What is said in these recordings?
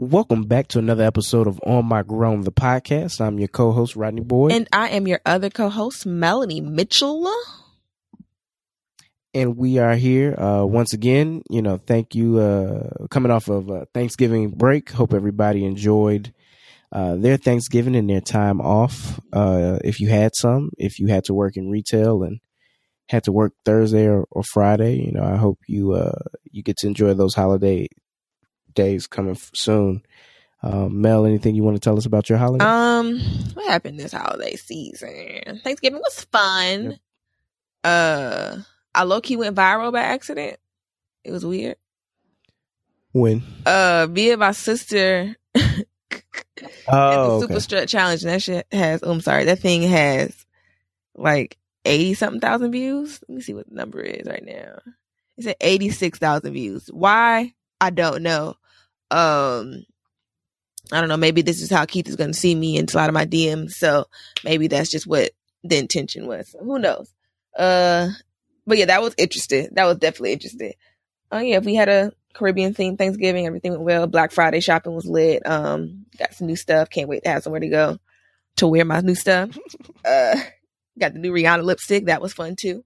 Welcome back to another episode of On My Grown, the podcast. I'm your co-host Rodney Boyd, And I am your other co host, Melanie Mitchell. and we are here uh, once again. You know, thank you. Uh, coming off of uh, Thanksgiving break, hope everybody enjoyed uh, their Thanksgiving and their time off. Uh, if you had some, if you had to work in retail and had to work Thursday or, or Friday, you know, I hope you uh, you get to enjoy those holiday days coming soon. Um, Mel, anything you want to tell us about your holiday? Um, what happened this holiday season? Thanksgiving was fun. Uh, I low key went viral by accident. It was weird. when? Uh, me and my sister Oh, the okay. Super Strut Challenge, and that shit has. Oh, I'm sorry, that thing has like eighty something thousand views. Let me see what the number is right now. It's at eighty six thousand views. Why? I don't know. Um, I don't know. Maybe this is how Keith is going to see me in a lot of my DMs. So maybe that's just what the intention was. Who knows? Uh, but yeah, that was interesting. That was definitely interesting. Oh yeah, we had a Caribbean theme Thanksgiving. Everything went well. Black Friday shopping was lit. Um, got some new stuff. Can't wait to have somewhere to go to wear my new stuff. Uh, got the new Rihanna lipstick. That was fun too.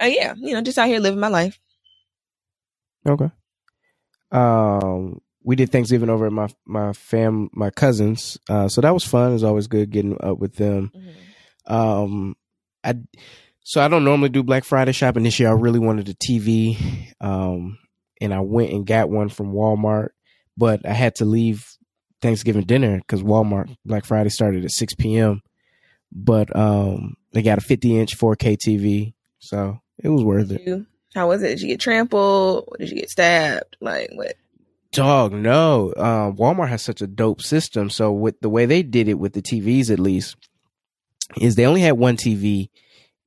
Uh, yeah, you know, just out here living my life. Okay. Um, we did Thanksgiving over at my my fam my cousins. Uh, so that was fun. It was always good getting up with them. Um, I so I don't normally do Black Friday shopping this year. I really wanted a TV. Um, and I went and got one from Walmart, but I had to leave Thanksgiving dinner because Walmart Black Friday started at six p.m. But um, they got a fifty inch 4K TV, so it was worth it. How was it? Did you get trampled? Did you get stabbed? Like what? Dog, no. Um, Walmart has such a dope system. So with the way they did it with the TVs, at least, is they only had one TV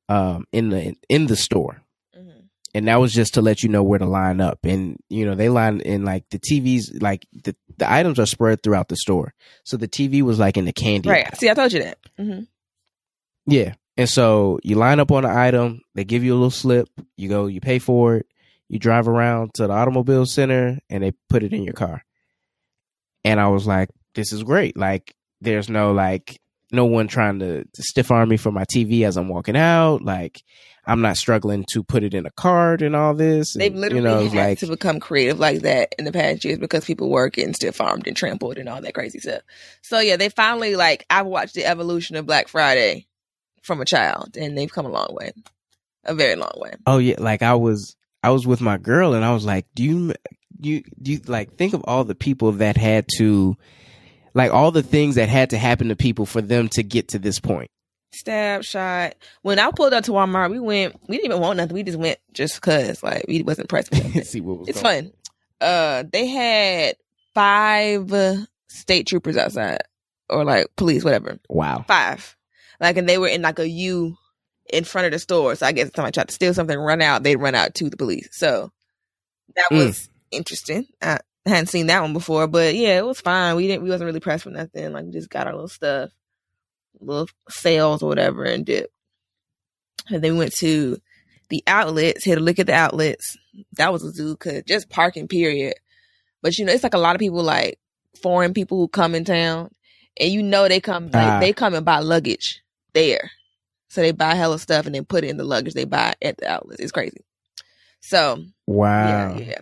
um, in the in the store, Mhm. and that was just to let you know where to line up. And you know they line in like the TVs, like the the items are spread throughout the store. So the TV was like in the candy, Right. aisle. See, I told you that. hmm Yeah. And so you line up on the item, they give you a little slip, you go, you pay for it, you drive around to the automobile center and they put it in your car. And I was like, this is great. Like there's no like no one trying to, to stiff arm me for my TV as I'm walking out. Like I'm not struggling to put it in a cart and all this. They've And, literally you know, had like to become creative like that in the past years because people were getting stiff armed and trampled and all that crazy stuff. So yeah, they finally like I've watched the evolution of Black Friday from a child, and they've come a long way, a very long way. Oh yeah, like I was I was with my girl and I was like, do you you do you like think of all the people that had to like all the things that had to happen to people for them to get to this point. Stab shot. When I pulled up to Walmart, we went. We didn't even want nothing. We just went just cause like we wasn't pressed. See what was it's going- fun. Uh, they had five uh, state troopers outside, or like police, whatever. Wow. Five, like, and they were in like a U in front of the store. So I guess somebody tried to steal something, run out, they'd run out to the police. So that Mm. was interesting. I hadn't seen that one before, but yeah, it was fine. We didn't. We wasn't really pressed for nothing. Like, we just got our little stuff, little sales or whatever, and did. And then we went to the outlets, had a look at the outlets. That was a zoo, cause just parking period. But you know, it's like a lot of people, like foreign people who come in town, and you know they come, like Ah. they come and buy luggage there. So they buy hella stuff and then put it in the luggage they buy at the outlets. It's crazy. So Wow. yeah, yeah.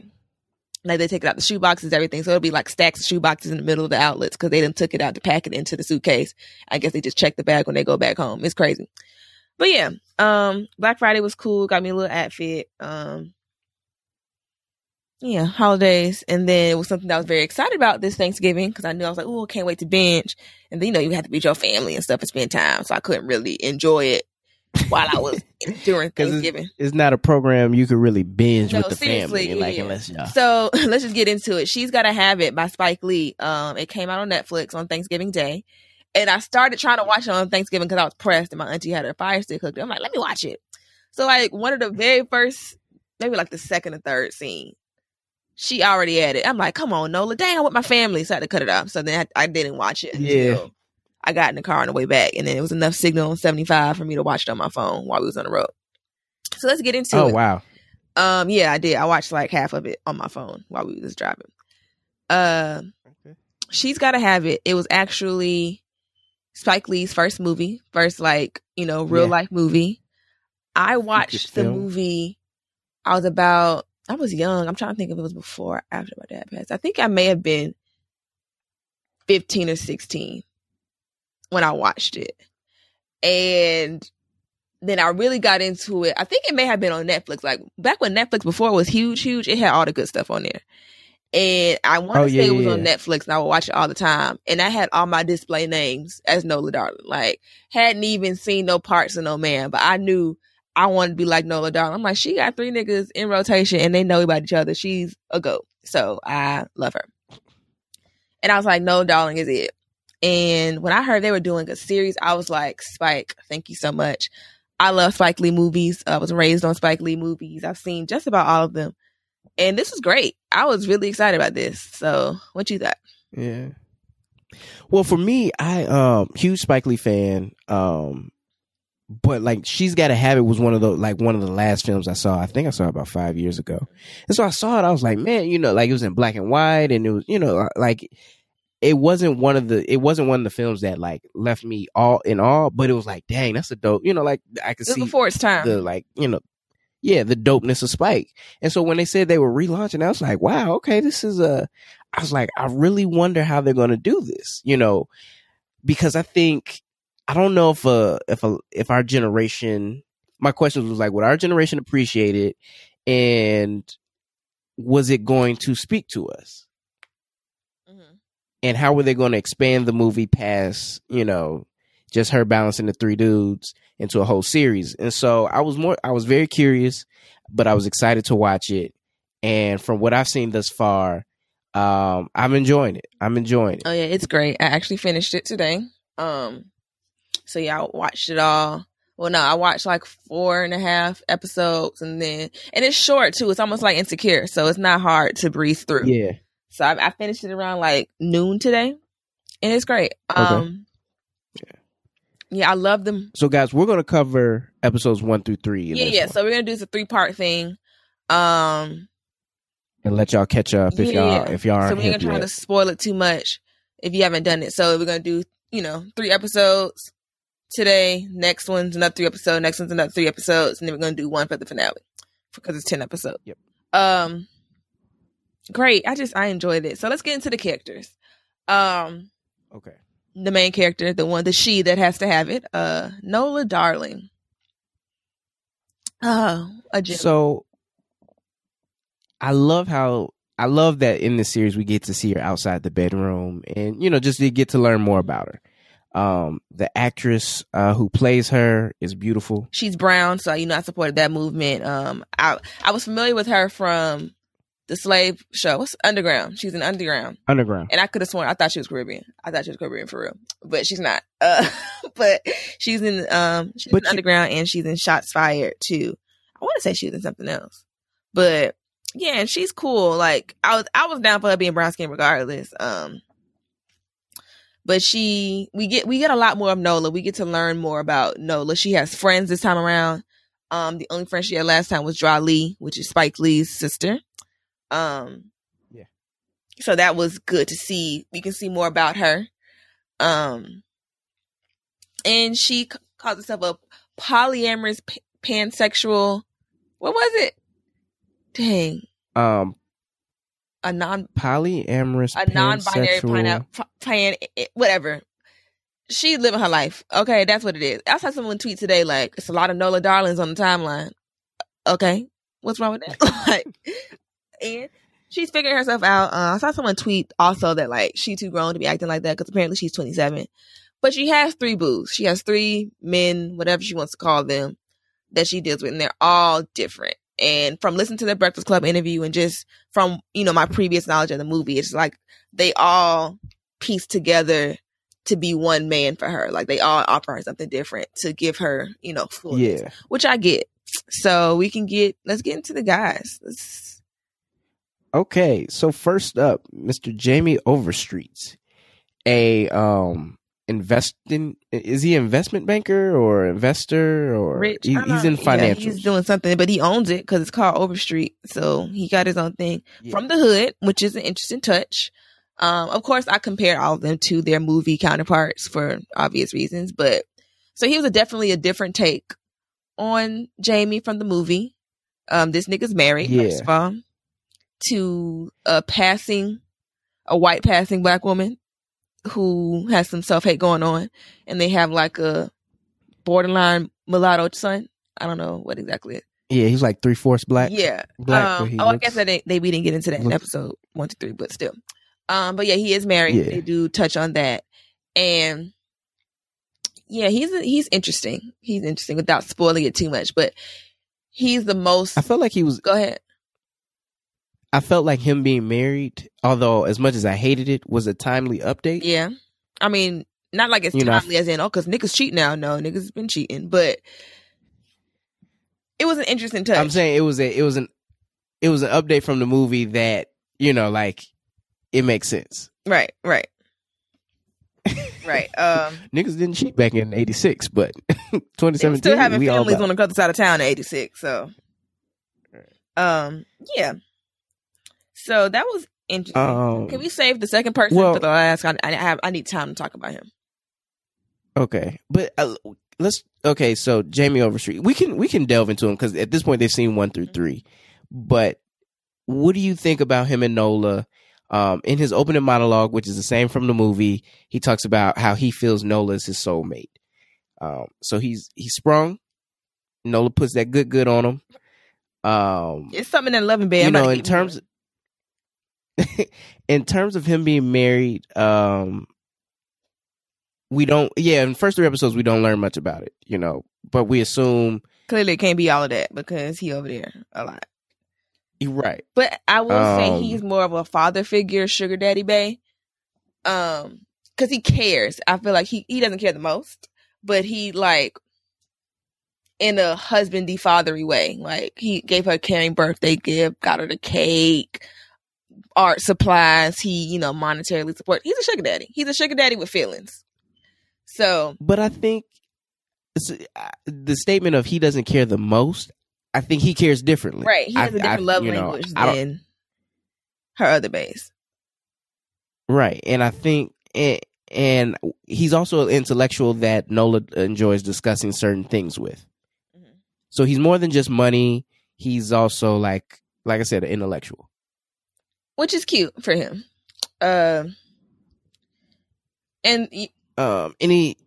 Like they take it out the shoe boxes, everything. So it'll be like stacks of shoe boxes in the middle of the outlets because they didn't took it out to pack it into the suitcase. I guess they just check the bag when they go back home. It's crazy. But yeah, um, Black Friday was cool. Got me a little outfit. Um, yeah, holidays, and then it was something that I was very excited about this Thanksgiving because I knew I was like, oh, can't wait to binge. And then you know you have to be with your family and stuff and spend time, so I couldn't really enjoy it while I was during Thanksgiving. It's not a program you could really binge No, with the family. Like unless y'all So let's just get into it. She's Gotta Have It by Spike Lee. Um, it came out on Netflix on Thanksgiving Day. And I started trying to watch it on Thanksgiving because I was pressed and my auntie had her fire stick hooked. I'm like, let me watch it. So like one of the very first, maybe like the second or third scene, she already had it. I'm like, come on, Nola, dang, I'm with my family. So I had to cut it off. So then I, I didn't watch it. Yeah. I got in the car on the way back. And then it was enough signal on 75 for me to watch it on my phone while we was on the road. So let's get into it. Oh it. wow. Um, yeah, I did. I watched like half of it on my phone while we was driving. Uh, She's Gotta Have It. It was actually Spike Lee's first movie, first like, you know, real Yeah. life movie. I watched the film. movie. I was about I was young. I'm trying to think if it was before or after my dad passed. I think I may have been 15 or 16 when I watched it. And then I really got into it. I think it may have been on Netflix. Like back when Netflix before was huge, huge, it had all the good stuff on there. And I want to Oh, say yeah, it was yeah, on. Netflix and I would watch it all the time. And I had all my display names as Nola Darling. Like hadn't even seen no parts of no man, but I knew I wanted to be like Nola Darling. I'm like, she got three niggas in rotation and they know about each other. She's a goat. So I love her. And I was like, Nola Darling is it. And when I heard they were doing a series, I was like, Spike, thank you so much. I love Spike Lee movies. I was raised on Spike Lee movies. I've seen just about all of them. And this was great. I was really excited about this. So what you thought? Yeah. Well, for me, I um huge Spike Lee fan. Um, but like she's got to have it was one of the like one of the last films I saw. I think I saw it about five years ago, and so I saw it. I was like, man, you know, like it was in black and white, and it was you know uh, like it wasn't one of the it wasn't one of the films that like left me all in awe, but it was like, dang, that's a dope. You know, like I could see before its time. the like you know yeah the dopeness of spike and so when they said they were relaunching i was like wow okay this is a i was like i really wonder how they're going to do this you know because i think i don't know if uh if a, if our generation my question was like would our generation appreciate it and was it going to speak to us Mhm. and how were they going to expand the movie past you know just her balancing the three dudes into a whole series and so i was more i was very curious but i was excited to watch it and from what i've seen thus far um i'm enjoying it i'm enjoying it Oh yeah, it's great. I actually finished it today. Um, so yeah, I watched it all. Well, no, I watched like four and a half episodes, and then and it's short too. It's almost like Insecure, so it's not hard to breeze through. yeah So I, I finished it around like noon today, and it's great. Um, yeah, I love them. so guys we're going to cover episodes one through three in Yeah, this yeah. one, So we're gonna do this a three part thing. Um, and let y'all catch up if Yeah, y'all if y'all so aren't we ain't hip gonna try yet. to spoil it too much if you haven't done it. So we're gonna do, you know, three episodes today. Next one's another three episodes. Next one's another three episodes, and then we're gonna do one for the finale because it's ten episodes. Yep. Um, great. I just I enjoyed it. So let's get into the characters. Um, okay the main character, the one, the she that has to have it. Uh, Nola Darling. Oh, a gem. So I love how I love that in this series we get to see her outside the bedroom and you know just to get to learn more about her. Um the actress uh who plays her is beautiful. she's brown, so you know I supported that movement. Um, I I was familiar with her from the slave show. What's Underground? She's in Underground, Underground. and I could have sworn I thought she was Caribbean. I thought she was Caribbean for real, but she's not. Uh, but she's in um she's But in you- Underground, and she's in Shots Fired too. I want to say she's in something else, but yeah, and she's cool. Like I was I was down for her being brown skin regardless. Um. But she, we get we get a lot more of Nola. We get to learn more about Nola. She has friends this time around. Um, the only friend she had last time was Dra Lee, which is Spike Lee's sister. Um, Yeah. So that was good to see. We can see more about her. Um, and she c- calls herself a polyamorous p- pansexual. What was it? Dang, Um a non polyamorous a non-binary pan, pan whatever. She living her life. Okay, that's what it is. I saw someone tweet today like it's a lot of Nola Darlings on the timeline. Okay, what's wrong with that? like, and she's figuring herself out. Uh, I saw someone tweet also that like she too grown to be acting like that because apparently she's 27, but she has three boos. She has three men, whatever she wants to call them, that she deals with, and they're all different. And from listening to the Breakfast Club interview and just from you know my previous knowledge of the movie, it's like they all piece together to be one man for her. Like they all offer her something different to give her, you know, fullness, Yeah. which I get. So we can get let's get into the guys. Let's, Okay, so first up, Mr. Jamie Overstreet, a um investing is he an investment banker or investor or Rich, he- he's in Yeah, financial. he's doing something, but he owns it because it's called Overstreet. So he got his own thing Yeah. from the hood, which is an interesting touch. Um, of course, I compare all of them to their movie counterparts for obvious reasons, but so he was a, definitely a different take on Jamie from the movie. Um, this nigga's married, Yeah. first of all, to a passing, a white passing black woman who has some self hate going on, and they have like a borderline mulatto son. I don't know what exactly. It, Yeah, he's like three fourths black. yeah. black, um, oh, I guess that they, they we didn't get into that in episode one to three, but still. Um, but yeah, he is married. Yeah. They do touch on that, and yeah, he's he's interesting. He's interesting without spoiling it too much, but he's the most. I felt like he was. Go ahead. I felt like him being married, although as much as I hated it, was a timely update. Yeah, I mean, not like it's You know, timely as in oh, because niggas cheat now. No, niggas been cheating, but it was an interesting touch. I'm saying it was a it was an it was an update from the movie that you know like it makes sense. right, right, right. Um, Niggas didn't cheat back in '86, but they 2017 still having we families on the other side of town in '86. So, um, yeah. So that was interesting. Um, Can we save the second person well- for the last? I, I have. I need time to talk about him. Okay, but uh, let's. Okay, so Jamie Overstreet, we can we can delve into him because at this point they've seen one through three. But what do you think about him and Nola? Um, in his opening monologue, which is the same from the movie, he talks about how he feels Nola is his soulmate. Um, so he's he's sprung. Nola puts that good good on him. Um, It's something in Loving Bed. you know, in terms in terms of him being married, um, we don't. Yeah, in the first three episodes, we don't learn much about it. You know, but we assume clearly it can't be all of that because he over there a lot. right. But I will say Um, he's more of a father figure, sugar daddy bay. Um, because he cares. I feel like he he doesn't care the most, but he like in a husbandy fathery way. Like he gave her a caring birthday gift, got her the cake, art supplies. He you know monetarily support. He's a sugar daddy. He's a sugar daddy with feelings. So But I think the statement of he doesn't care the most. I think he cares differently. right, he has a different I- love language I than her other base. Right. And I think and, and he's also an intellectual that Nola enjoys discussing certain things with. Mhm. So he's more than just money. He's also like like I said, an intellectual. Which is cute for him. Um, and Um any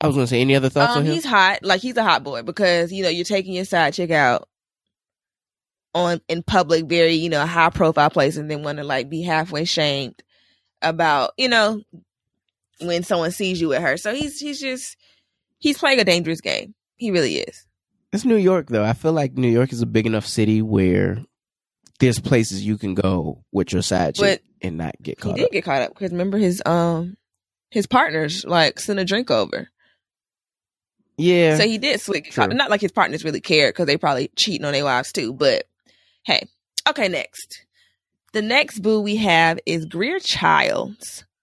I was gonna say any other thoughts um, on him? he's hot, like he's a hot boy because you know you're taking your side chick out on in public, very you know high profile place, and then want to like be halfway shamed about you know when someone sees you with her. So he's he's just he's playing a dangerous game. He really is. It's New York though. I feel like New York is a big enough city where there's places you can go with your side chick and not get caught. He did up. get caught up because remember his um his partners like sent a drink over. Yeah. So he did slick. True. Not like his partners really cared because they probably cheating on their wives too. But hey, okay. Next, the next boo we have is Greer Childs.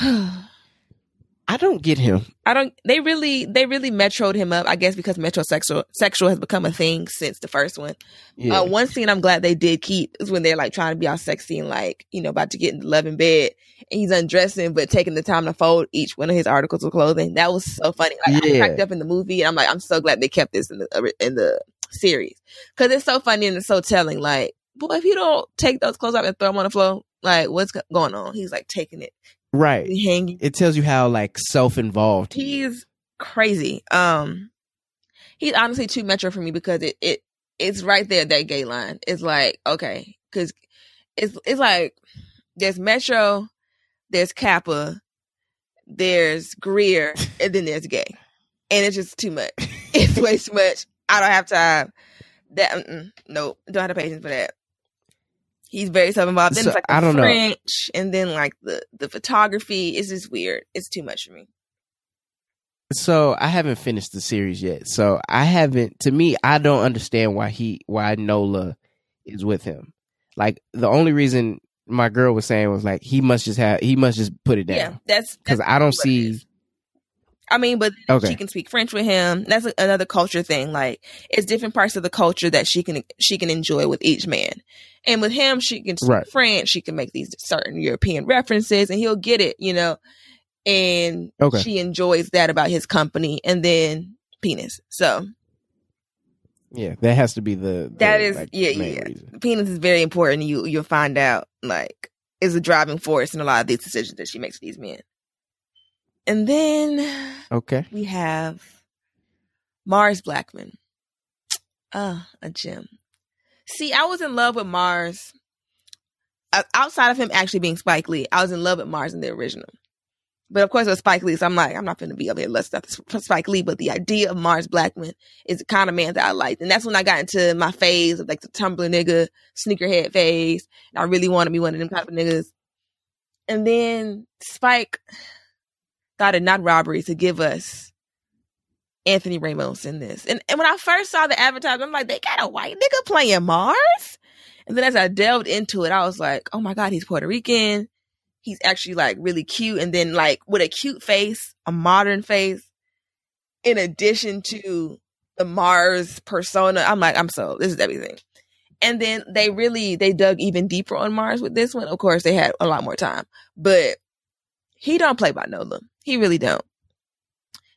I I don't get him. I don't. They really, they really metroed him up. I guess because metrosexual sexual has become a thing since the first one. Yeah. Uh, one scene I'm glad they did keep is when they're like trying to be all sexy and like you know about to get into love in bed, and he's undressing but taking the time to fold each one of his articles of clothing. That was so funny. Like I Yeah. cracked up in the movie, and I'm like, I'm so glad they kept this in the in the series because it's so funny and it's so telling. Like, boy, if you don't take those clothes off and throw them on the floor, like what's going on? He's like taking it, right. hanging. It tells you how like self-involved he is. He's crazy. Um, he's honestly too metro for me because it it it's right there that gay line. It's like okay, because it's it's like there's metro, there's Kappa, there's Greer, and then there's gay, and it's just too much. It's way too much. I don't have time. That mm-mm, nope, don't have the patience for that. He's very self involved. Then So, it's like the I don't know. French, and then like the the photography. It's just weird. It's too much for me. So I haven't finished the series yet. So I haven't. To me, I don't understand why he, why Nola is with him. Like the only reason my girl was saying was like he must just have, he must just put it down. Yeah, that's because I don't see, is. I mean, but Okay. she can speak French with him. That's another culture thing. Like it's different parts of the culture that she can she can enjoy with each man. And with him, she can speak Right. French. She can make these certain European references, and he'll get it. You know, and Okay. she enjoys that about his company. And then penis. So Yeah, that has to be the, the That is- like, yeah, yeah. reason. penis is very important. You you'll find out like is a driving force in a lot of these decisions that she makes with these men. And then Okay. we have Mars Blackman. Ah, a gem. See, I was in love with Mars. Uh, outside of him actually being Spike Lee, I was in love with Mars in the original. But of course, it was Spike Lee, so I'm like, I'm not going to be up here for Spike Lee. But the idea of Mars Blackman is the kind of man that I liked, and that's when I got into my phase of like the Tumblr nigga, sneakerhead phase. And I really want to be one of them type of niggas. And then Spike thought it not robbery to give us Anthony Ramos in this. And, and when I first saw the advertisement, I'm like, they got a white nigga playing Mars? And then as I delved into it, I was like, oh my God, he's Puerto Rican. He's actually like really cute. And then like with a cute face, a modern face, in addition to the Mars persona, I'm like, I'm so, this is everything. And then they really, they dug even deeper on Mars with this one. Of course, they had a lot more time, but he don't play by Nola. He really don't.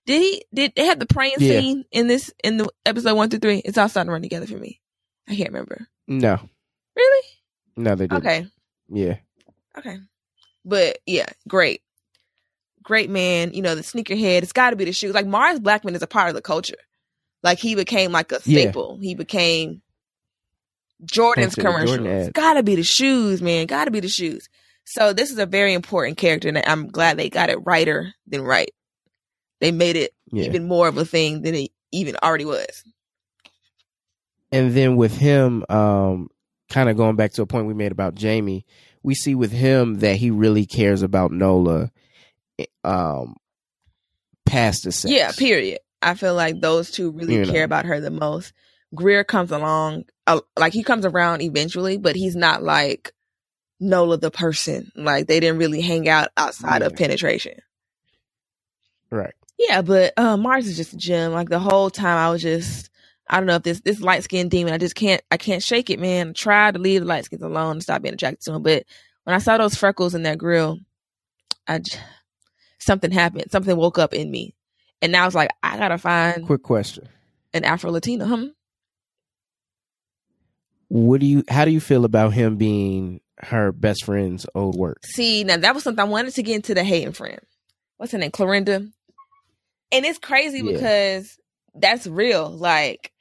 Did he? Did they have the praying Yeah. scene in this in the episode one through three? It's all starting to run together for me. I can't remember. No, Really? no, they didn't. Okay. Yeah. Okay. But yeah, great. Great man. You know, the sneakerhead. It's got to be the shoes. Like Mars Blackman is a part of the culture. Like he became like a Yeah. staple. He became Jordan's the Jordan commercial. It's ad. got to be the shoes, man. Got to be the shoes. So this is a very important character, and I'm glad they got it righter than right. They made it Yeah. even more of a thing than it even already was. and then with him um kind of going back to a point we made about Jamie we see with him that he really cares about Nola eh, um past the sex Yeah, period. I feel like those two really You know. care about her the most. Greer comes along, uh, like he comes around eventually, but he's not like Nola the person. Like they didn't really hang out outside of penetration. right Yeah, but uh, Mars is just a gem. Like the whole time, I was just, I don't know if this this light skinned demon, I just can't, I can't shake it, man. I tried to leave the light skins alone and stop being attracted to him, but when I saw those freckles in that grill, I j- something happened. Something woke up in me, and now it's like I gotta find quick question an Afro Latino. Hmm. what do you how do you feel about him being her best friend's old work See, now that was something I wanted to get into the hating friend. What's her name? Clorinda. And it's crazy Yeah. because that's real. Like,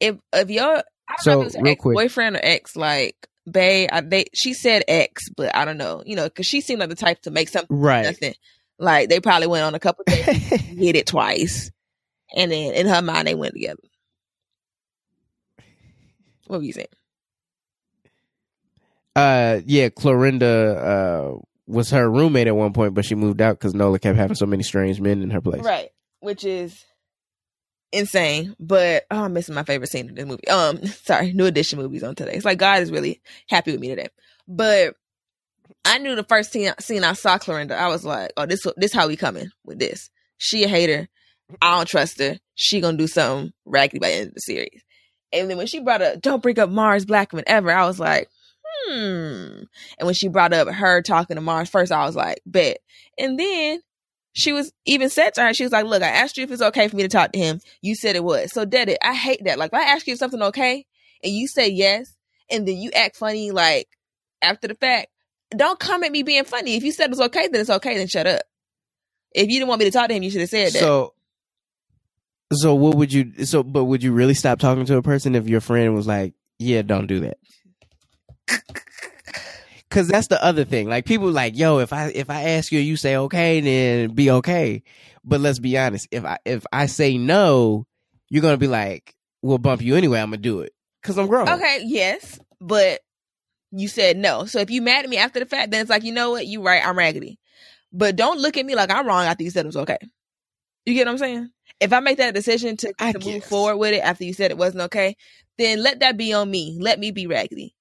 if if your So, if it was her real ex quick- boyfriend or ex, like, bae, I, they she said ex, but I don't know, you know, because she seemed like the type to make something right nothing. Like they probably went on a couple days, hit it twice, and then in her mind they went together. What were you saying? Uh yeah Clorinda uh was her roommate at one point but she moved out because Nola kept having so many strange men in her place Right. Which is insane. But oh, I'm missing my favorite scene in this movie. Um, sorry, new edition movies on today. It's like God is really happy with me today. But I knew the first scene, scene I saw Clorinda, I was like, oh, this this how we coming with this. She a hater. I don't trust her. She gonna do something raggedy by the end of the series. And then when she brought up, don't bring up Mars Blackman ever, I was like, hmm. And when she brought up her talking to Mars first, I was like, bet. And then she was even said to her, she was like, Look, I asked you if it's okay for me to talk to him. You said it was. So did it. I hate that. Like if I ask you if something okay and you say yes, and then you act funny like after the fact, don't come at me being funny. If you said it's okay, then it's okay, then shut up. If you didn't want me to talk to him, you should have said that. So, so what would you? So, but would you really stop talking to a person if your friend was like, "Yeah, don't do that"? Because that's the other thing. Like people like, yo, if I if I ask you, you say okay, then be okay. But let's be honest. If I if I say no, you're gonna be like, we'll bump you anyway. I'm gonna do it because I'm grown. Okay, yes, but you said no. So if you mad at me after the fact, then it's like, you know what? You right, I'm raggedy. But don't look at me like I'm wrong after you said it was okay. You get what I'm saying? If I make that decision to, I to move forward with it after you said it wasn't okay, then let that be on me. Let me be raggedy.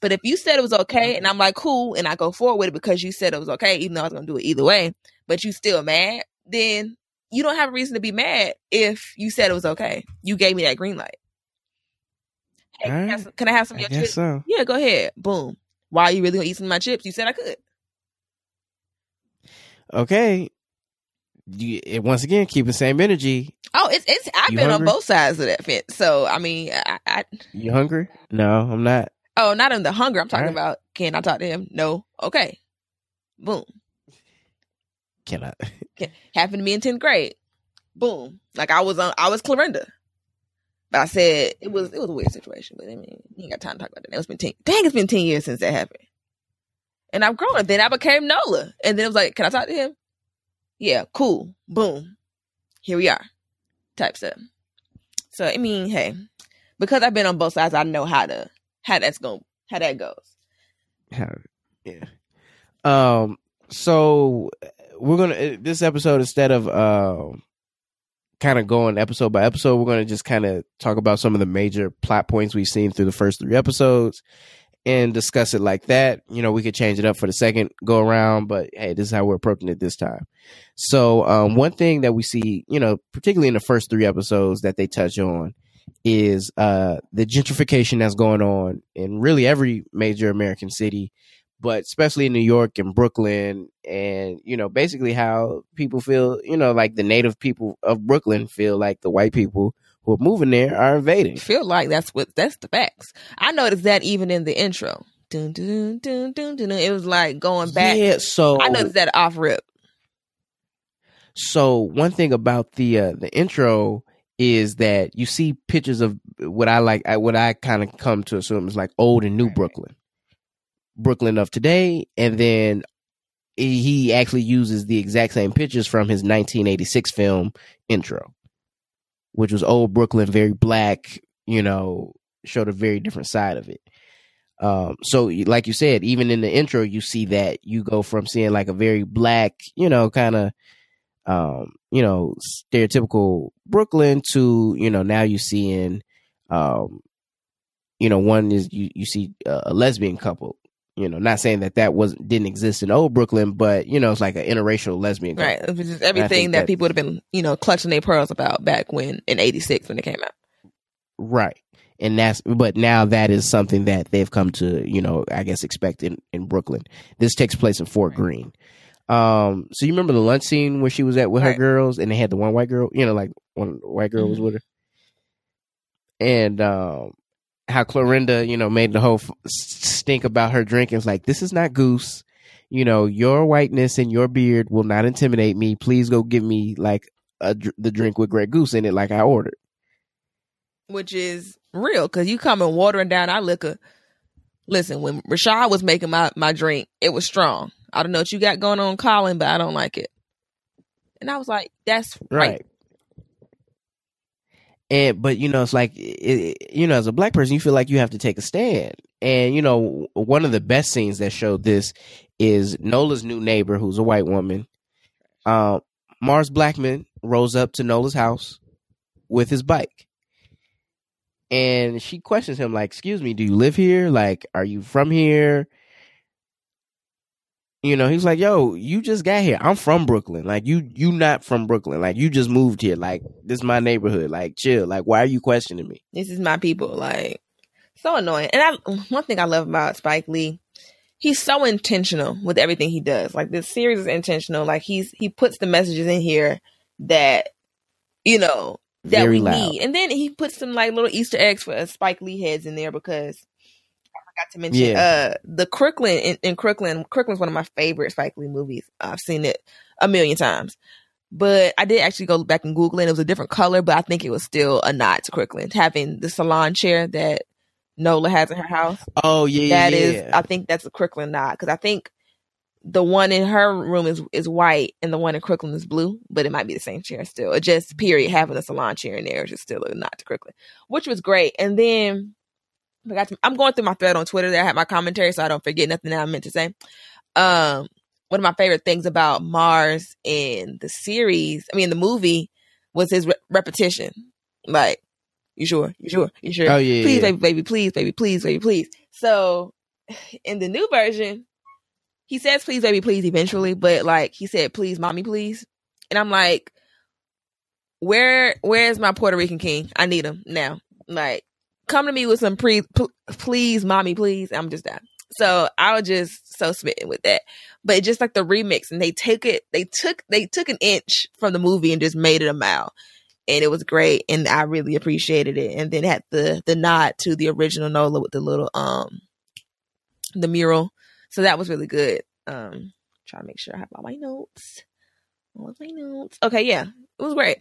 But if you said it was okay and mm-hmm. I'm like, cool, and I go forward with it because you said it was okay, even though I was gonna do it either way, but you still mad, then you don't have a reason to be mad if you said it was okay. You gave me that green light. Hey, can, I have some, can I have some of your chips? So. Yeah, go ahead. Boom. Why are you really gonna eat some of my chips? You said I could. Okay. You, once again, keep the same energy. Oh, it's it's. I've you been hungry? on both sides of that fence. So I mean, I, I you hungry? No, I'm not. Oh, not in the hunger. I'm talking right. about. Can I talk to him? No. Okay. Boom. Can I? Happened to me in tenth grade. Boom. Like I was on. I was Clorinda. But I said it was it was a weird situation. But I mean, you ain't got time to talk about that. It's been ten. Dang, it's been ten years since that happened. And I've grown. And then I became Nola. And then it was like, can I talk to him? Yeah, cool. Boom. Here we are. Type stuff. So I mean, hey, because I've been on both sides, I know how to how that's going how that goes. How, yeah. Um. So we're gonna this episode instead of uh, kind of going episode by episode, we're gonna just kind of talk about some of the major plot points we've seen through the first three episodes and discuss it like that. You know, we could change it up for the second go around, but hey, this is how we're approaching it this time. So, um, one thing that we see, you know, particularly in the first three episodes that they touch on is uh, the gentrification that's going on in really every major American city, but especially in New York and Brooklyn, and you know, basically how people feel, you know, like the native people of Brooklyn feel like the white people who are moving there are invading. Feel like that's what that's the facts. I noticed that even in the intro. Dun, dun, dun, dun, dun, It was like going back. Yeah, so I noticed that off rip. So one thing about the uh, the intro is that you see pictures of what I like, what I kind of come to assume is like old and new Brooklyn, Brooklyn of today, and then he actually uses the exact same pictures from his 1986 film intro which was old Brooklyn, very black, you know, showed a very different side of it. Um, so like you said, even in the intro, you see that you go from seeing like a very black, you know, kind of, um, you know, stereotypical Brooklyn to, you know, now you see in um, you know, one is you, you see a lesbian couple you know, not saying that that wasn't didn't exist in old Brooklyn, but you know, it's like an interracial lesbian. Right, which is everything that, that, people would have been, you know, clutching their pearls about back when in '86 when it came out. Right, and that's but now that is something that they've come to, you know, I guess expect in in Brooklyn. This takes place in Fort right. Greene. Um, so you remember the lunch scene where she was at with right. her girls, and they had the one white girl, you know, like one white girl mm-hmm. was with her, and um, how Clorinda, you know, made the whole stink about her drinking. It's like, this is not goose. You know, your whiteness and your beard will not intimidate me. Please go give me like a, the drink with Grey Goose in it, like I ordered. Which is real, because you come coming watering down our liquor. Listen, when Rashad was making my, my drink, it was strong. I don't know what you got going on, Colin, but I don't like it. And I was like, that's right. right. And but you know it's like it, you know as a black person you feel like you have to take a stand. And you know one of the best scenes that showed this is nola's new neighbor who's a white woman. Uh, mars blackman rolls up to nola's house with his bike. And she questions him like excuse me do you live here? Like are you from here you know, he's like, "Yo, you just got here. I'm from Brooklyn. Like you, you not from Brooklyn. Like you just moved here. Like this is my neighborhood. Like chill. Like why are you questioning me? This is my people. Like so annoying. And I, one thing I love about Spike Lee, he's so intentional with everything he does. Like this series is intentional. Like he's he puts the messages in here that you know that Very we loud. need, and then he puts some like little Easter eggs for Spike Lee heads in there because forgot to mention yeah. uh the Crooklyn in, in Crooklyn. Crooklyn's one of my favorite Spike Lee movies. I've seen it a million times. But I did actually go back and Google it. It was a different color, but I think it was still a nod to Crooklyn. Having the salon chair that Nola has in her house. Oh yeah, that yeah. is. I think that's a Crooklyn nod because I think the one in her room is is white and the one in Crooklyn is blue, but it might be the same chair still. Just period having a salon chair in there is just still a nod to Crooklyn, which was great. And then forgot to, I'm going through my thread on Twitter that I had my commentary, so I don't forget nothing that I meant to say. Um, one of my favorite things about Mars in the series, I mean, the movie, was his re- repetition. Like, you sure? You sure? You sure? Oh yeah. Please, yeah. baby, baby, please, baby, please, baby, please. So, in the new version, he says please, baby, please eventually, but like he said, please, mommy, please, and I'm like, where where's my Puerto Rican king? I need him now. Like, come to me with some pre, pl- please, mommy, please. I'm just down. So I was just so smitten with that. But just like the remix, and they took it, they took they took an inch from the movie and just made it a mile, and it was great, and I really appreciated it. And then had the the nod to the original Nola with the little um the mural, so that was really good. Um, try to make sure I have all my notes. All of my notes. Okay, yeah, it was great.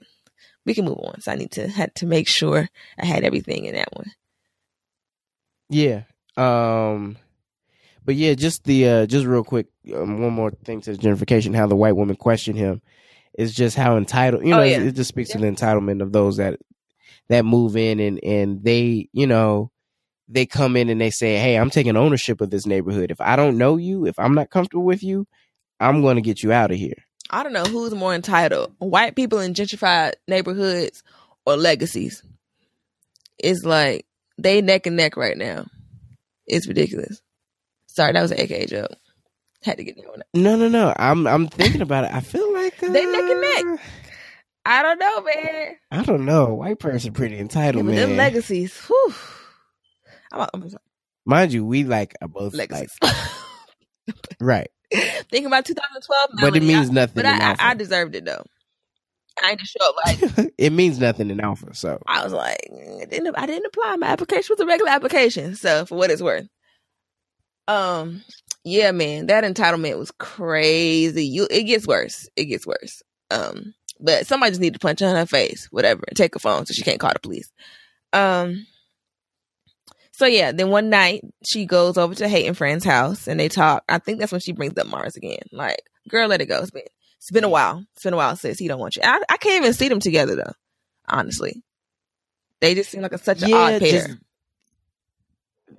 We can move on. So I need to had to make sure I had everything in that one. Yeah. Um but yeah, just the uh just real quick, um, one more thing to the gentrification, how the white woman questioned him is just how entitled you know, Oh, yeah. it, it just speaks to the entitlement of those that that move in and and they, you know, they come in and they say, "Hey, I'm taking ownership of this neighborhood. If I don't know you, if I'm not comfortable with you, I'm going to get you out of here." I don't know who's more entitled, white people in gentrified neighborhoods or legacies. It's like they neck and neck right now. It's ridiculous. Sorry, that was an AKA joke. Had to get that one. out. No, no, no. I'm I'm thinking about it. I feel like uh, They neck and neck. I don't know, man. I don't know. White person pretty Yeah, entitled, them man. legacies, whew. I'm, I'm Mind you, we like are both legacies. like right, Thinking about 2012, but it means I- nothing. But I, I, deserved it though. I ain't show up like it means nothing in alpha. So I was like, I didn't, I didn't apply. My application was a regular application. So for what it's worth. Um, yeah, man, that entitlement was crazy. You, it gets worse. It gets worse. Um, but somebody just need to punch her in her face, whatever, and take her phone so she can't call the police. Um, so yeah, then one night she goes over to hating friend's house and they talk. I think that's when she brings up Mars again. Like, girl, let it go. It's been, it's been a while. It's been a while since he don't want you. I, I can't even see them together though. Honestly, they just seem like a, such an odd pair. just-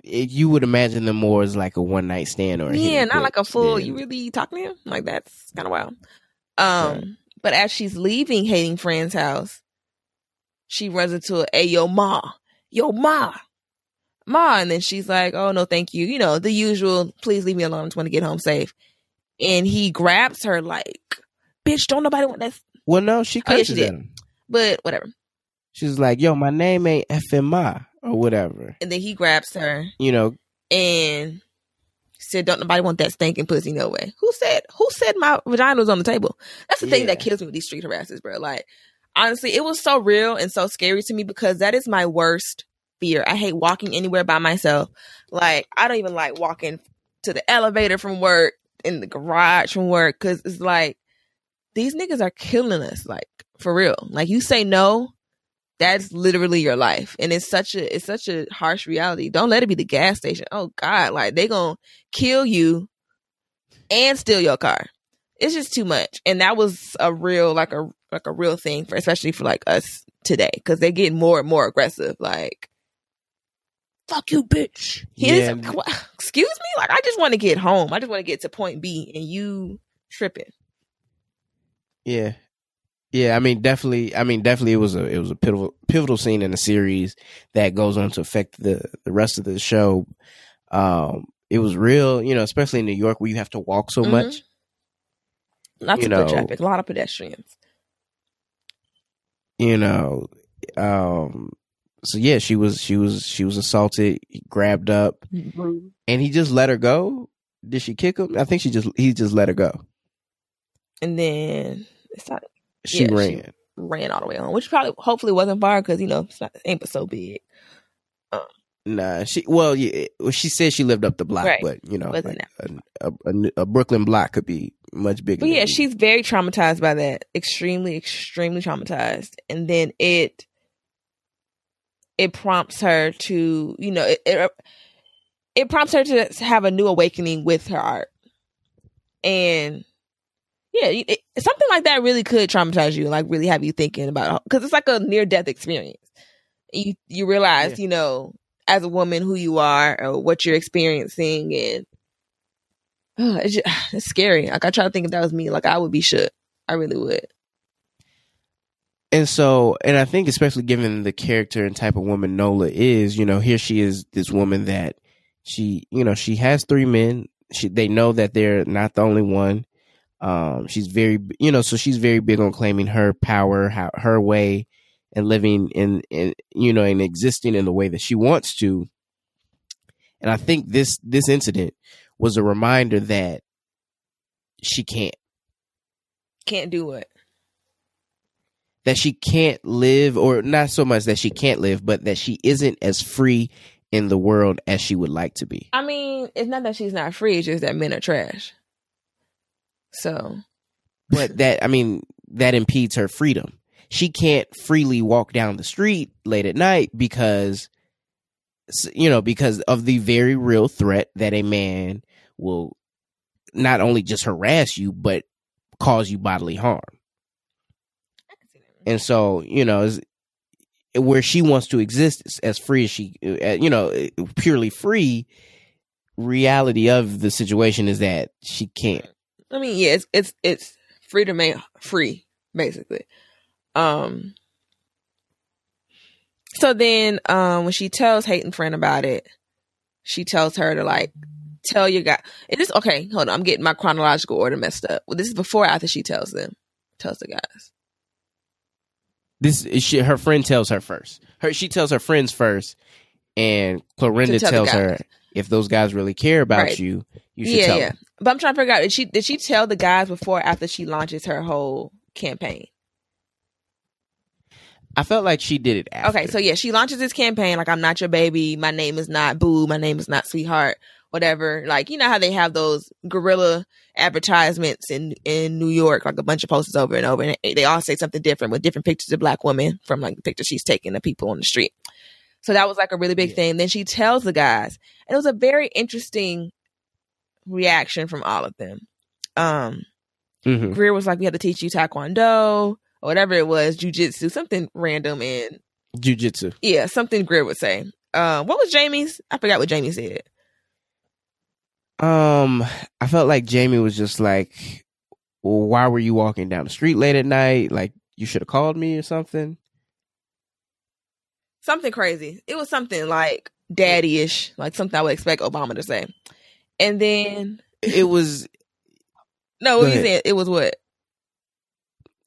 it- you would imagine them more as like a one night stand or yeah, not like a full. than- You really talking to him? Like that's kind of wild. Um, but as she's leaving Hating Friend's house, she runs into a, hey, yo, ma, yo, ma, ma, and then she's like, oh no, thank you. You know the usual. Please leave me alone. I just want to get home safe. And he grabs her like, bitch, don't nobody want that. Well, no, she Oh, yeah, she him. But whatever. She's like, "Yo, my name ain't FMI or whatever." And then he grabs her You know, and said, "Don't nobody want that stinking pussy no way." Who said? Who said my vagina was on the table? That's the thing that kills me with these street harassers, bro. Like, honestly, it was so real and so scary to me because that is my worst fear. I hate walking anywhere by myself. Like, I don't even like walking to the elevator from work, in the garage from work, because it's like these niggas are killing us. Like, for real. Like, you say no. That's literally your life, and it's such a it's such a harsh reality. Don't let it be the gas station. Oh God, like they gonna kill you and steal your car. It's just too much, and that was a real like a like a real thing for especially for like us today because they get more and more aggressive. Like, fuck you, bitch. His, Yeah. excuse me. Like, I just want to get home. I just want to get to point B, and you tripping. Yeah. Yeah, I mean definitely I mean definitely it was a it was a pivotal pivotal scene in the series that goes on to affect the the rest of the show. Um it was real, you know, especially in New York where you have to walk so Mhm. much. Lots You of know- traffic, a lot of pedestrians. You know, um so yeah, she was she was she was assaulted, he grabbed up mm-hmm. and he just let her go. Did she kick him? I think she just he just let her go. And then it's not She Yeah, she- ran. ran all the way home, which probably hopefully wasn't far because you know it's not, it ain't but so big. Um. Nah, she well, yeah, well, she said she lived up the block, Right. but you know, like, a, a, a Brooklyn block could be much bigger. But yeah, she's very traumatized by that. Extremely, extremely traumatized. And then it it prompts her to, you know, it it, it prompts her to have a new awakening with her art. And yeah, it, something like that really could traumatize you, like really have you thinking about because it's like a near death experience. You you realize, Yeah. you know, as a woman who you are or what you're experiencing and it's, just, it's scary. Like I try to think if that was me, like I would be shook. I really would. And so, and I think especially given the character and type of woman Nola is, you know, here she is, this woman that she, you know, she has three men. She, they know that they're not the only one. Um, she's very, you know, so she's very big on claiming her power, how, her way, and living in, in, you know, and existing in the way that she wants to. And I think this this incident was a reminder that she can't. Can't do it. That she can't live, or not so much that she can't live, but that she isn't as free in the world as she would like to be. I mean, it's not that she's not free; it's just that men are trash. So, but that I mean that impedes her freedom. She can't freely walk down the street late at night because you know because of the very real threat that a man will not only just harass you but cause you bodily harm. And so, you know, where she wants to exist as free as she, uh, you know, purely free, reality of the situation is that she can't. I mean, yeah, it's it's it's freedom ain't free, basically. Um. So then, um, when she tells hating friend about it, she tells her to like tell your guy. It is okay. Hold on, I'm getting my chronological order messed up. Well, this is before after she tells them, tells the guys. This is she, her friend tells her first. Her she tells her friends first, and Clorinda tell tells her if those guys really care about right. you, you should yeah, tell yeah. them. But I'm trying to figure out did she did she tell the guys before after she launches her whole campaign? I felt like she did it after. Okay, so yeah, she launches this campaign like I'm not your baby, my name is not Boo, my name is not Sweetheart, whatever. Like you know how they have those guerrilla advertisements in in New York, like a bunch of posters over and over, and they all say something different with different pictures of black women from like the picture she's taking of people on the street. So that was like a really big yeah. thing. Then she tells the guys, and it was a very interesting reaction from all of them. Um, mm-hmm. Greer was like, "We had to teach you taekwondo or whatever it was, jujitsu, something random and jujitsu." Yeah, something Greer would say. Uh, what was Jamie's? I forgot what Jamie said. Um, I felt like Jamie was just like, well, "Why were you walking down the street late at night? Like you should have called me or something." Something crazy. It was something like daddy-ish, like something I would expect Obama to say. And then it was no, what you said it was what?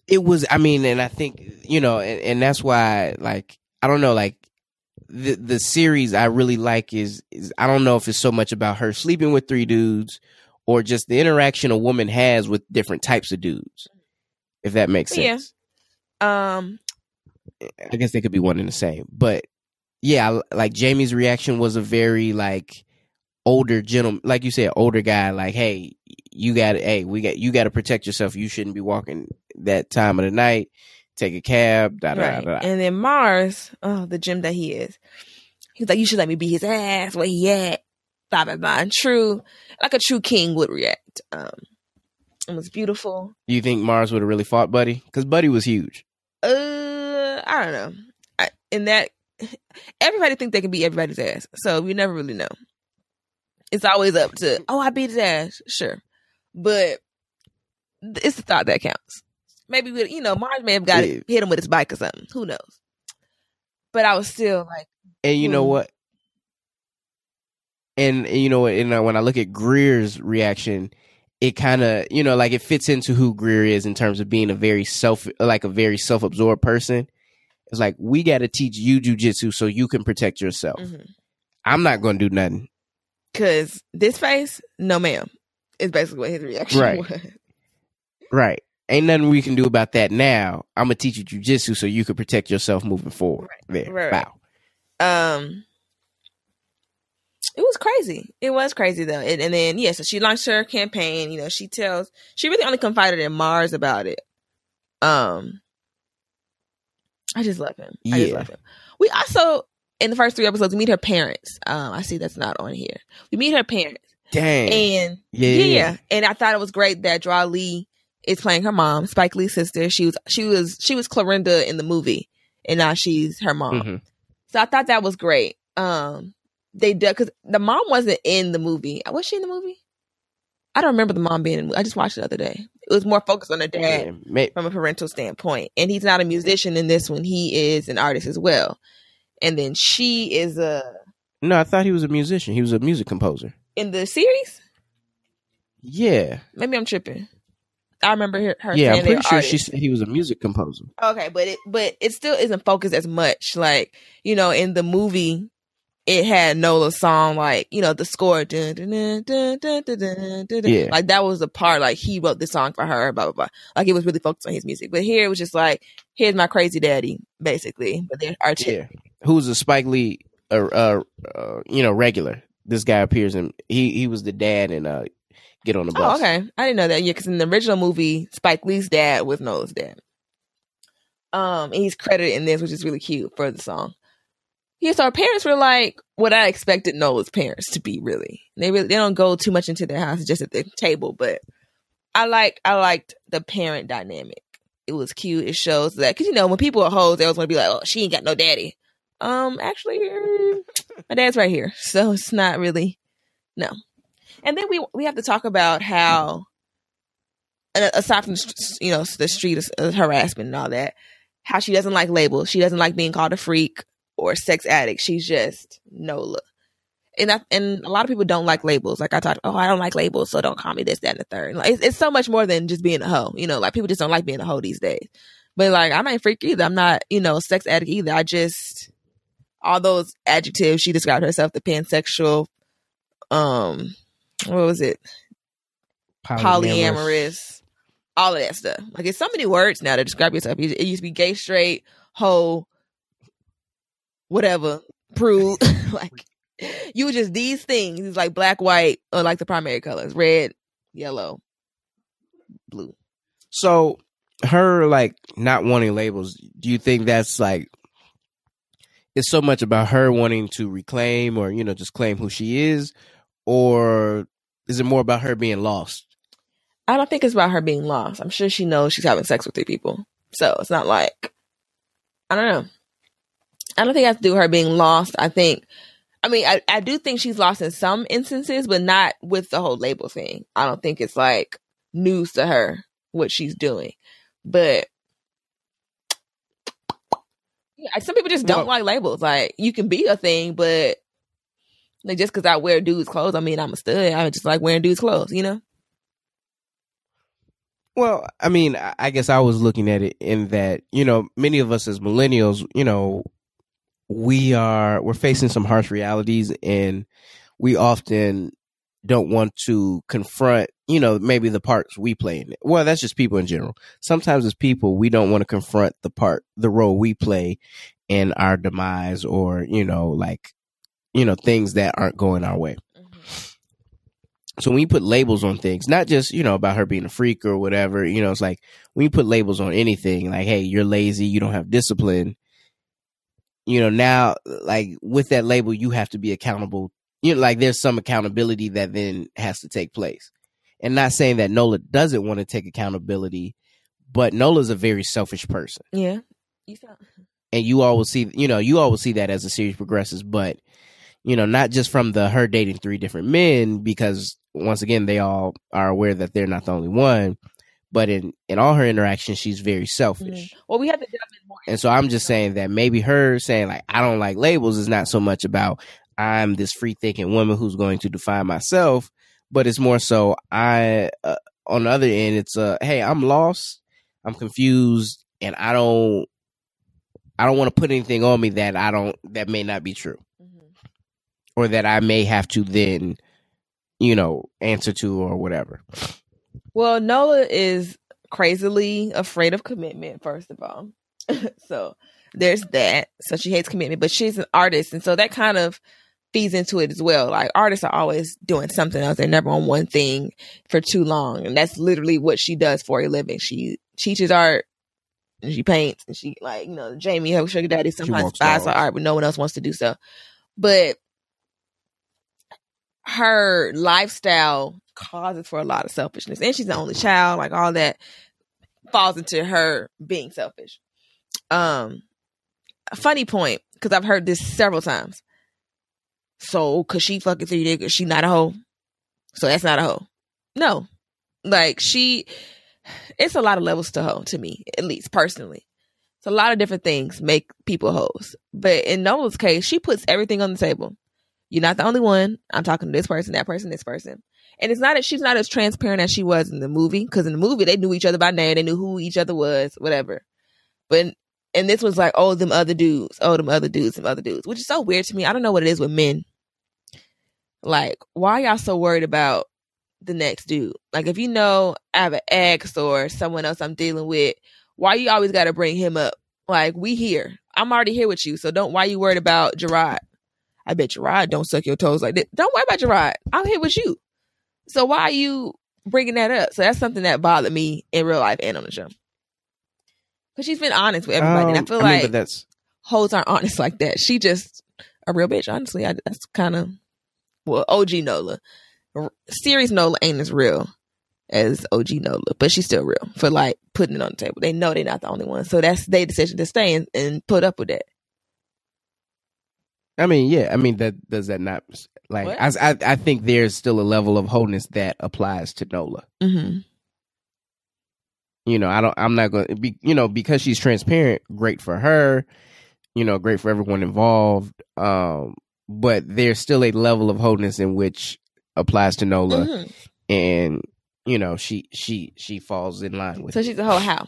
It was. I mean, and I think you know, and, and that's why, like, I don't know, like the the series I really like is is I don't know if it's so much about her sleeping with three dudes or just the interaction a woman has with different types of dudes. If that makes sense. Yeah. Um I guess they could be one and the same. But yeah, like Jamie's reaction was a very like older gentleman, like you said, older guy. Like, hey, you got hey, we got you got to protect yourself. You shouldn't be walking that time of the night. Take a cab. Da, da, da, and then Mars, oh, the gym that he is, he's like, you should let me be his ass. Where he at? Blah blah blah. And true, like a true king would react. Um, it was beautiful. You think Mars would have really fought Buddy? Because Buddy was huge. Uh, I don't know. I, in that, everybody think they can beat everybody's ass, so we never really know it's always up to, oh, I beat his ass. Sure. But it's the thought that counts. Maybe, we, you know, Mars may have got yeah. hit him with his bike or something. Who knows? But I was still like. And you hmm. know what? And, and you know what? And when I look at Greer's reaction, it kind of, you know, like it fits into who Greer is in terms of being a very self, like a very self absorbed person. It's like, we got to teach you jujitsu so you can protect yourself. Mm-hmm. I'm not going to do nothing. Cause this face, no ma'am, is basically what his reaction right. was. Right. Ain't nothing we can do about that now. I'm gonna teach you jujitsu so you can protect yourself moving forward. Right. There. Right. Wow. Um it was crazy. It was crazy though. And, and then yeah, so she launched her campaign. You know, she tells she really only confided in Mars about it. Um, I just love him. Yeah. I just love him. We also in the first three episodes, we meet her parents. Um, I see that's not on here. We meet her parents. Dang. And yeah, yeah. And I thought it was great that Joie Lee is playing her mom, Spike Lee's sister. She was she was she was Clorinda in the movie, and now she's her mom. Mm-hmm. So I thought that was great. Um, they did because the mom wasn't in the movie. Was she in the movie? I don't remember the mom being in. The I just watched it the other day. It was more focused on the dad yeah, from a parental standpoint, and he's not a musician in this one. He is an artist as well and then she is a. No, I thought he was a musician. He was a music composer in the series. Yeah, maybe I'm tripping. I remember her. yeah, I'm pretty sure artists. she said he was a music composer. Okay, but it but it still isn't focused as much. Like you know, in the movie, it had Nola's song, like you know, the score, dun, dun, dun, yeah. like that was the part. Like he wrote the song for her, blah blah blah. Like it was really focused on his music. But here it was just like, here's my crazy daddy, basically. But they're artistic. Yeah. Who's a Spike Lee, uh, uh, uh, you know, regular? This guy appears in. He he was the dad in uh Get on the Oh, Bus. okay. I didn't know that. Yeah, because in the original movie, Spike Lee's dad was Nola's dad. Um, and he's credited in this, which is really cute for the song. Yeah, so our parents were like what I expected Nola's parents to be. Really, they really they don't go too much into their house, just at the table. But I like I liked the parent dynamic. It was cute. It shows that because you know when people are hoes, they always want to be like, oh, she ain't got no daddy. Um, actually, my dad's right here, so it's not really no. And then we we have to talk about how, aside from you know the street uh, harassment and all that, how she doesn't like labels. She doesn't like being called a freak or sex addict. She's just Nola. And and a lot of people don't like labels. Like I talked, oh, I don't like labels, so don't call me this, that, and the third. Like it's, it's so much more than just being a hoe. You know, like people just don't like being a hoe these days. But like I'm not a freak either. I'm not, you know, sex addict either. I just all those adjectives she described herself, the pansexual, um, what was it? Polyamorous, all of that stuff. Like it's so many words now to describe yourself. It it used to be gay, straight, whole, whatever, prude. like you were just these things. It's like black, white, or like the primary colors: red, yellow, blue. So her like not wanting labels. Do you think that's like it's so much about her wanting to reclaim or you know just claim who she is, or is it more about her being lost? I don't think it's about her being lost. I'm sure she knows she's having sex with three people. So it's not like I don't know. I don't think it has to do with her being lost. I think I mean I, I do think she's lost in some instances, but not with the whole label thing. I don't think it's like news to her what she's doing. But yeah, some people just don't like labels. Like you can be a thing, but like just because I wear dudes' clothes, I mean I'm a stud. I just like wearing dudes' clothes, you know? Well, I mean, I guess I was looking at it in that, you know, many of us as millennials, you know, we are we're facing some harsh realities and we often don't want to confront, you know, maybe the parts we play in it. Well, that's just people in general. Sometimes as people, we don't want to confront the part, the role we play in our demise or, you know, like, you know, things that aren't going our way. So when you put labels on things, not just, you know, about her being a freak or whatever, you know, it's like when you put labels on anything, like, hey, you're lazy, you don't have discipline, you know, now, like, with that label, you have to be accountable. You know, like, there's some accountability that then has to take place. And not saying that Nola doesn't want to take accountability, but Nola's a very selfish person. Yeah. You sound And you always see, you know, you always see that as the series progresses, but, you know, not just from the her dating three different men, because once again, they all are aware that they're not the only one, but in, in all her interactions, she's very selfish. Well, we have to delve in more. And so I'm just saying that maybe her saying like I don't like labels is not so much about I'm this free thinking woman who's going to define myself, but it's more so I uh, on the other end it's uh hey I'm lost, I'm confused, and I don't I don't want to put anything on me that I don't that may not be true. Or that I may have to then you know answer to or whatever. Well, Nola is crazily afraid of commitment, first of all. so there's that. So she hates commitment, but she's an artist. And so that kind of feeds into it as well. Like artists are always doing something else. They're never on one thing for too long. And that's literally what she does for a living. She teaches art and she paints and she like, you know, Jamie, her sugar daddy sometimes buys her art, but no one else wants to do so. But her lifestyle causes for a lot of selfishness. And she's the only child, like all that falls into her being selfish. Um funny point, because I've heard this several times. So cause she fucking three niggas, she not a hoe. So that's not a hoe. No. Like she it's a lot of levels to hoe to me, at least personally. It's a lot of different things make people hoes. But in Nola's case, she puts everything on the table. You're not the only one. I'm talking to this person, that person, this person. And it's not that she's not as transparent as she was in the movie, because in the movie they knew each other by name, they knew who each other was, whatever. But and this was like, oh, them other dudes, oh, them other dudes, them other dudes, which is so weird to me. I don't know what it is with men. Like, why y'all so worried about the next dude? Like, if you know I have an ex or someone else I'm dealing with, why you always got to bring him up? Like, we here. I'm already here with you, so don't. Why you worried about Gerard? I bet Gerard don't suck your toes like that. Don't worry about Gerard. I'm here with you. So why are you bringing that up? So that's something that bothered me in real life and on the show. Because she's been honest with everybody. Um, and I um, feel I like mean, that's hoes aren't honest like that. She just a real bitch. Honestly, I, that's kind of well, OG Nola. Series Nola ain't as real as OG Nola, but she's still real for like putting it on the table. They know they're not the only one, so that's their decision to stay and, and put up with that. I mean, yeah. I mean, that does that not like? I, I, I think there's still a level of wholeness that applies to Nola. Mm-hmm. You know, I don't. I'm not going to be. You know, because she's transparent. Great for her. You know, great for everyone involved. Um, but there's still a level of wholeness in which applies to Nola, mm-hmm. and you know, she she she falls in line with. So she's a whole how.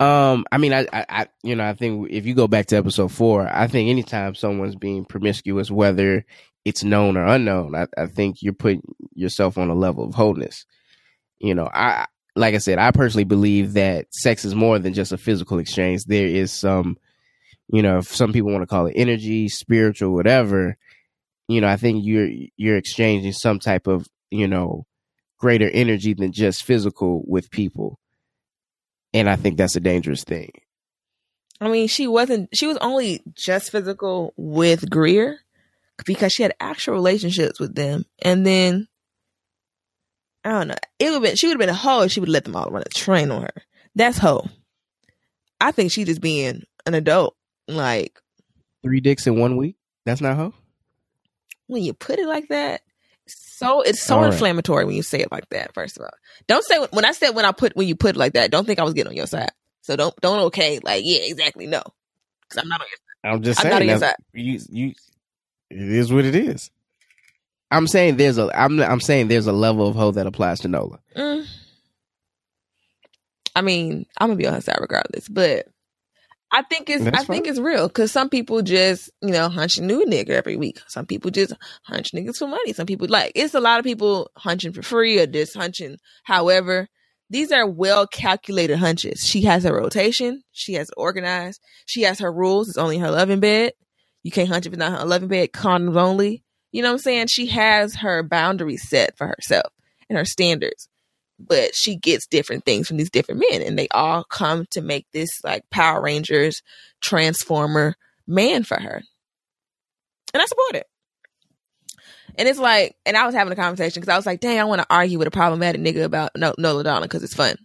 Um, I mean, I, I, I, you know, I think if you go back to episode four, I think anytime someone's being promiscuous, whether it's known or unknown, I, I think you're putting yourself on a level of wholeness. You know, I, like I said, I personally believe that sex is more than just a physical exchange. There is some, you know, if some people want to call it energy, spiritual, whatever. You know, I think you're you're exchanging some type of, you know, greater energy than just physical with people and I think that's a dangerous thing. I mean, she wasn't, she was only just physical with Greer because she had actual relationships with them. And then, I don't know, it would have been, she would have been a hoe if she would have let them all run a train on her. That's hoe. I think she just being an adult. Like, three dicks in one week? That's not hoe? When you put it like that, so it's so right. inflammatory when you say it like that. First of all, don't say when I said when I put when you put it like that. Don't think I was getting on your side. So don't don't okay like yeah exactly no because I'm not on your side. I'm just I'm saying that you you it is what it is. I'm saying there's a I'm I'm saying there's a level of hoe that applies to Nola. Mm. I mean, I'm gonna be on her side regardless, but I think it's That's I think it's real because some people just you know hunch a new nigga every week. Some people just hunch niggas for money. Some people like it's a lot of people hunching for free or just hunching. However, these are well calculated hunches. She has her rotation. She has organized. She has her rules. It's only her loving bed. You can't hunch if it's not her loving bed. Condoms only. You know what I'm saying? She has her boundaries set for herself and her standards but she gets different things from these different men and they all come to make this like power rangers transformer man for her. And i support it. And it's like and i was having a conversation because i was like dang i want to argue with a problematic nigga about no nola donna because it's fun.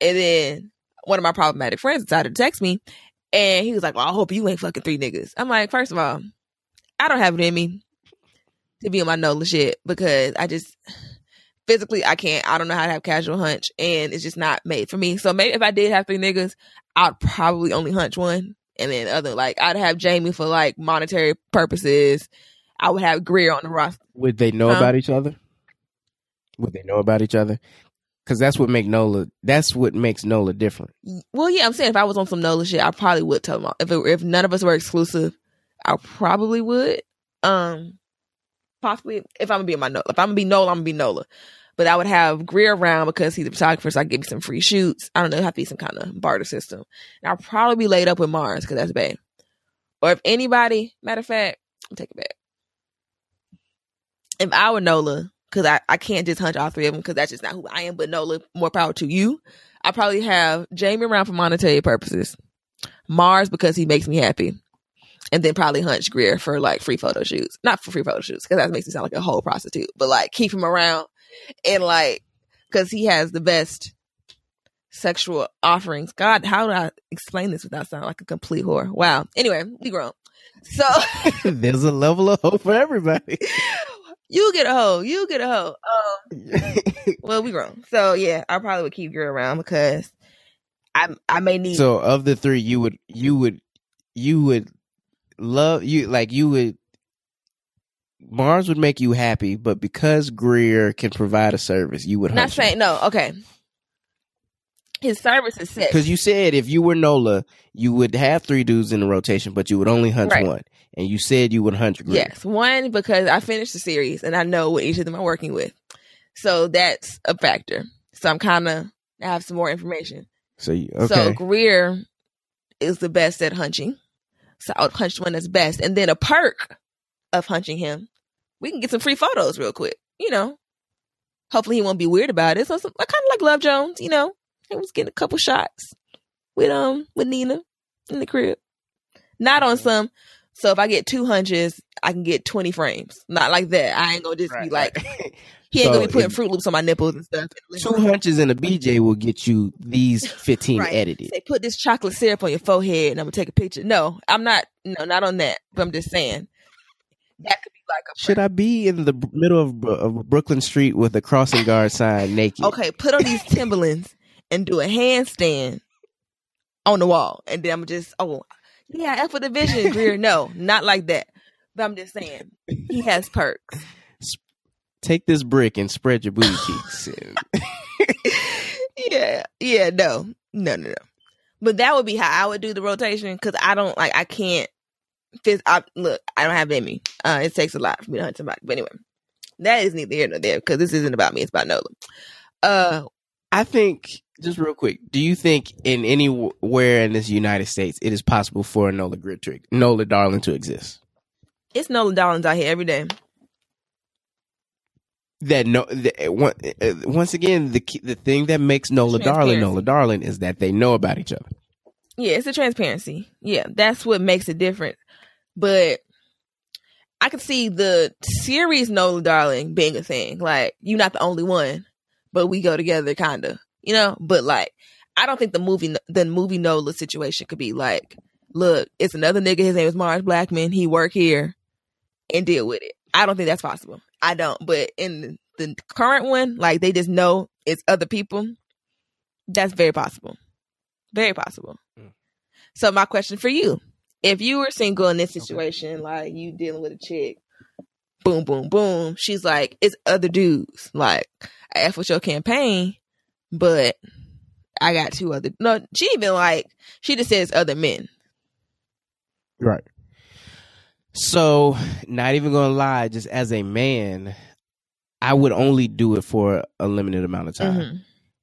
And then one of my problematic friends decided to text me and he was like well i hope you ain't fucking three niggas. I'm like first of all i don't have it in me to be on my nola shit because i just physically I can't. I don't know how to have casual hunch, and it's just not made for me. So maybe if I did have three niggas, I'd probably only hunch one, and then other like I'd have Jamie for like monetary purposes. I would have Greer on the roster. Would they know about each other? Would they know about each other? Because that's what make Nola. That's what makes Nola different. Well, yeah, I'm saying if I was on some Nola shit, I probably would tell them. If it, if none of us were exclusive, I probably would. Um, possibly if I'm gonna be in my Nola. If I'm gonna be Nola, I'm gonna be Nola. But I would have Greer around because he's a photographer, so I give me some free shoots. I don't know, have to be some kind of barter system. And I'll probably be laid up with Mars because that's bad. Or if anybody, matter of fact, I'll take it back. If I were Nola, because I, I can't just hunch all three of them because that's just not who I am, but Nola, more power to you. I probably have Jamie around for monetary purposes, Mars because he makes me happy, and then probably Hunch Greer for like free photo shoots. Not for free photo shoots because that makes me sound like a whole prostitute, but like keep him around and like because he has the best sexual offerings. God, how do I explain this without sounding like a complete whore? Wow. Anyway, we grown. So there's a level of hope for everybody. You get a hoe. You get a hoe. Um, well, we grown. So yeah, I probably would keep you around because I I may need. So of the three, you would you would you would love you like you would Mars would make you happy, but because Greer can provide a service, you would Not him. no. Okay, his service is set. Because you said if you were Nola, you would have three dudes in the rotation, but you would only hunt Right. one. And you said you would hunt Greer. Yes, one because I finished the series and I know what each of them I'm working with, so that's a factor. So I'm kind of I have some more information. So you, okay. So Greer is the best at hunching. So I would hunch one that's best, and then a perk of hunching him, we can get some free photos real quick. You know, hopefully he won't be weird about it. So some, kind of like Love Jones, you know, he was getting a couple shots with um with Nina in the crib, not on some. So if I get two hunches, I can get twenty frames. Not like that. I ain't gonna just be like right. he ain't So gonna be putting Froot Loops on my nipples and stuff. two hunches and a BJ will get you these fifteen Right. edited. say put this chocolate syrup on your forehead and I'm gonna take a picture. No, I'm not. No, not on that. But I'm just saying that could be like a Should I be in the middle of, of Brooklyn Street with a crossing guard sign naked? okay. Put on these Timberlands and do a handstand on the wall, and then I'm just oh yeah, F for the vision, Greer. No, not like that. But I'm just saying he has perks. Take this brick and spread your booty cheeks. Yeah, yeah, no, no, no, no. But that would be how I would do the rotation because I don't like I can't. I, look, I don't have it in me. Uh, it takes a lot for me to hunt somebody. But anyway, that is neither here nor there because this isn't about me. It's about Nola. Uh, I think, just real quick, do you think in anywhere in this United States it is possible for a Nola Gridtrick, Nola Darling to exist? it's Nola Darlings out here every day. That no, uh, once again, the the thing that makes Nola Darling Nola Darling is that they know about each other. Yeah, it's the transparency. Yeah, that's what makes it different. But I could see the series Nola Darling being a thing. Like, you're not the only one, but we go together, kind of. You know, but like, I don't think the movie the movie Nola situation could be like, look, it's another nigga. His name is Mars Blackmon. He work here, and deal with it. I don't think that's possible. I don't. But in the current one, like they just know it's other people. That's very possible. Very possible. Mm. So my question for you: If you were single in this situation, like you dealing with a chick, boom, boom, boom, she's like, it's other dudes. Like I F with your campaign, but I got two other. No, she even like she just says other men. Right. So, not even gonna lie, just as a man, I would only do it for a limited amount of time. Mhm.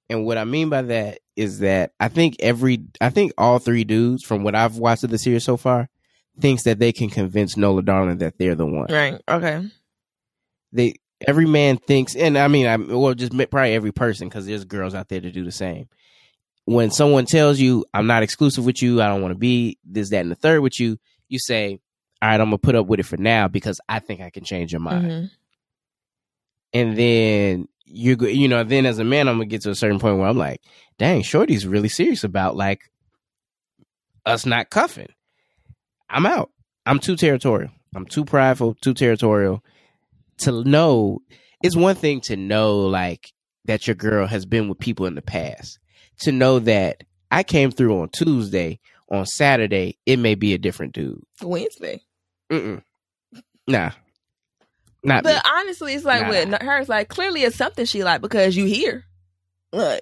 And what I mean by that is that I think every, I think all three dudes, from what I've watched of the series so far, thinks that they can convince Nola Darling that they're the one. Right. Okay. They, every man thinks, and I mean, I well, just probably every person, because there's girls out there to do the same. When someone tells you, "I'm not exclusive with you, I don't want to be this, that, and the third with you," you say, "All right, I'm gonna put up with it for now because I think I can change your mind." Mhm. and then you go, you know, then as a man, I'm gonna get to a certain point where I'm like, dang, Shorty's really serious about like us not cuffing. I'm out. I'm too territorial. I'm too prideful, too territorial to know. It's one thing to know like that your girl has been with people in the past. To know that I came through on Tuesday, on Saturday, it may be a different dude. Wednesday. Mm-mm. Nah, not me. But honestly, it's like Nah. with her, it's like clearly it's something she like because you here. Look,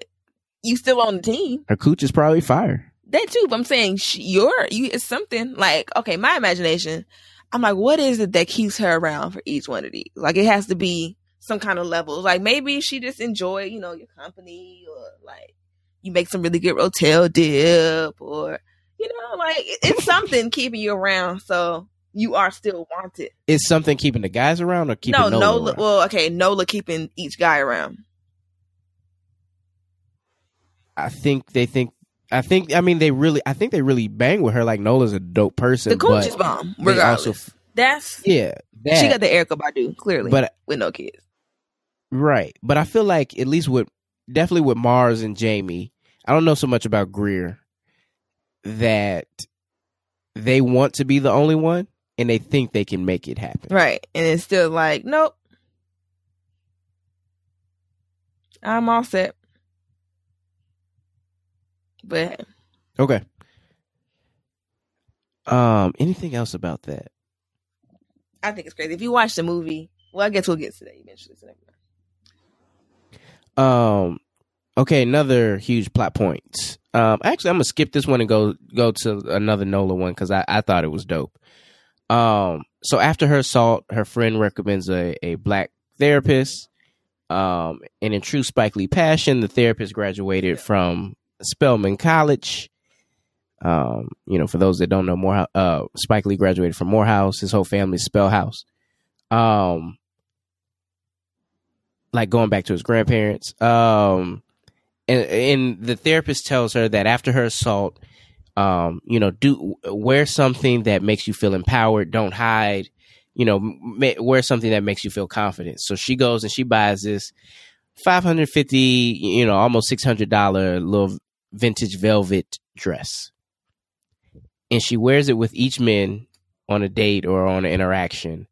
you still on the team. Her cooch is probably fire. That too, but I'm saying she, you're you. It's something like okay. My imagination, I'm like, what is it that keeps her around for each one of these? Like it has to be some kind of levels. Like maybe she just enjoy, you know, your company, or like you make some really good rotel dip, or you know, like it's something keeping you around. So you are still wanted. Is something keeping the guys around or keeping no, Nola Nola. Well, okay, Nola keeping each guy around. I think they think. I think. I mean, they really. I think they really bang with her. Like Nola's a dope person. The coach is bomb. Regardless, also- that's Yeah, that, she got the Erykah Badu clearly, But with no kids. right. But I feel like at least with definitely with Mars and Jamie. I don't know so much about Greer. That they want to be the only one, and they think they can make it happen. Right. And it's still like, nope. I'm all set. But Okay. Um. Anything else about that? I think it's crazy. If you watch the movie, well, I guess we'll get to that eventually. So um. Okay, another huge plot point. Um, actually, I'm gonna skip this one and go go to another Nola one because I, I thought it was dope. Um, so after her assault, her friend recommends a, a black therapist. Um, and in true Spike Lee passion, the therapist graduated from Spelman College. Um, you know, for those that don't know, more uh, Spike Lee graduated from Morehouse. His whole family Spellhouse. Um, like going back to his grandparents. Um, and, and the therapist tells her that after her assault, um, you know, do wear something that makes you feel empowered. Don't hide. You know, ma- wear something that makes you feel confident. So she goes and she buys this five hundred fifty, you know, almost six hundred dollar little vintage velvet dress, and she wears it with each man on a date or on an interaction.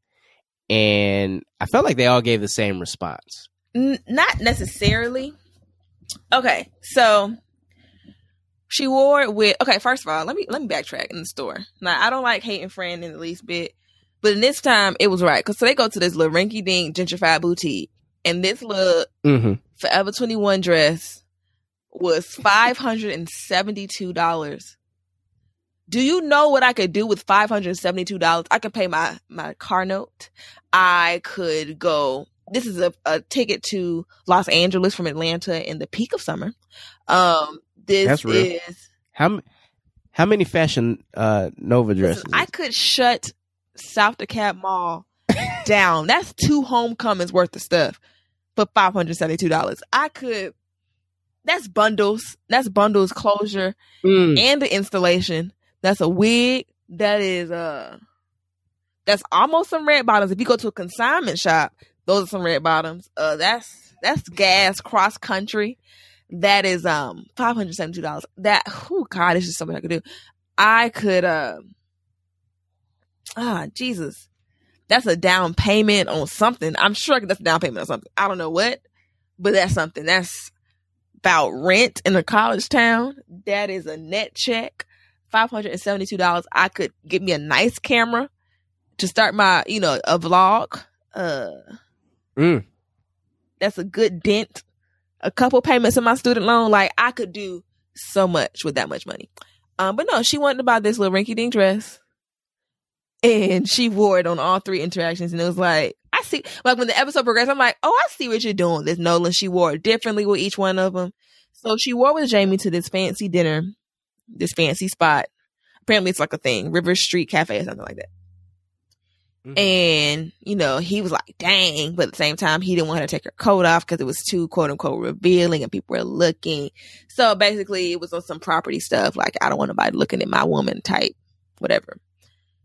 And I felt like they all gave the same response. N- not necessarily. Okay, so she wore it with okay. First of all, let me let me backtrack in the store. Now I don't like hating friend in the least bit, but in this time it was right because so they go to this little rinky dink gentrified boutique, and this little mm-hmm. Forever Twenty One dress was five hundred and seventy two dollars. Do you know what I could do with five hundred seventy two dollars? I could pay my my car note. I could go. This is a, a ticket to Los Angeles from Atlanta in the peak of summer. Um, this That's real. is How how many fashion uh Nova dresses? I could shut South DeKalb Mall down. That's two homecomings worth of stuff for five hundred seventy two dollars. I could. That's bundles. That's bundles closure Mm. and the installation. That's a wig. That is uh that's almost some red bottoms. If you go to a consignment shop, those are some red bottoms. Uh that's that's gas cross country. That is um five hundred seventy two dollars. That oh god, it's just something I could do. I could uh ah Jesus. That's a down payment on something. I'm sure that's a down payment on something. I don't know what, but that's something. That's about rent in a college town. That is a net check. Five hundred and seventy two dollars. I could get me a nice camera to start my, you know, a vlog. Uh Mm. that's a good dent. A couple payments in my student loan. Like I could do so much with that much money. Um, but no, she wanted to buy this little rinky dink dress. And she wore it on all three interactions, and it was like, I see. Like when the episode progressed, I'm like, oh, I see what you're doing. This Nolan, she wore it differently with each one of them. So she wore with Jamie to this fancy dinner, this fancy spot. Apparently, it's like a thing, River Street Cafe or something like that. Mhm. And, you know, he was like, dang. But at the same time, he didn't want her to take her coat off because it was too quote unquote revealing and people were looking. So basically, it was on some property stuff. Like, I don't want nobody looking at my woman type, whatever.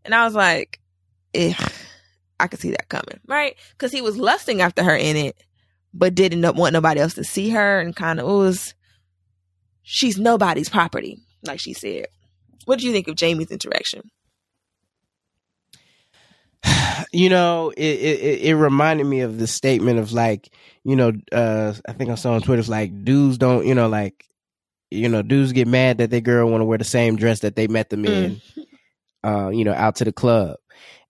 And I was like, eh, I could see that coming, right? Because he was lusting after her in it, but didn't want nobody else to see her and kind of was, she's nobody's property, like she said. What do you think of Jamie's interaction? you know, it, it it reminded me of the statement of like, you know, uh, I think I saw on Twitter, it's like dudes don't, you know, like, you know, dudes get mad that their girl want to wear the same dress that they met them in, uh, you know, out to the club.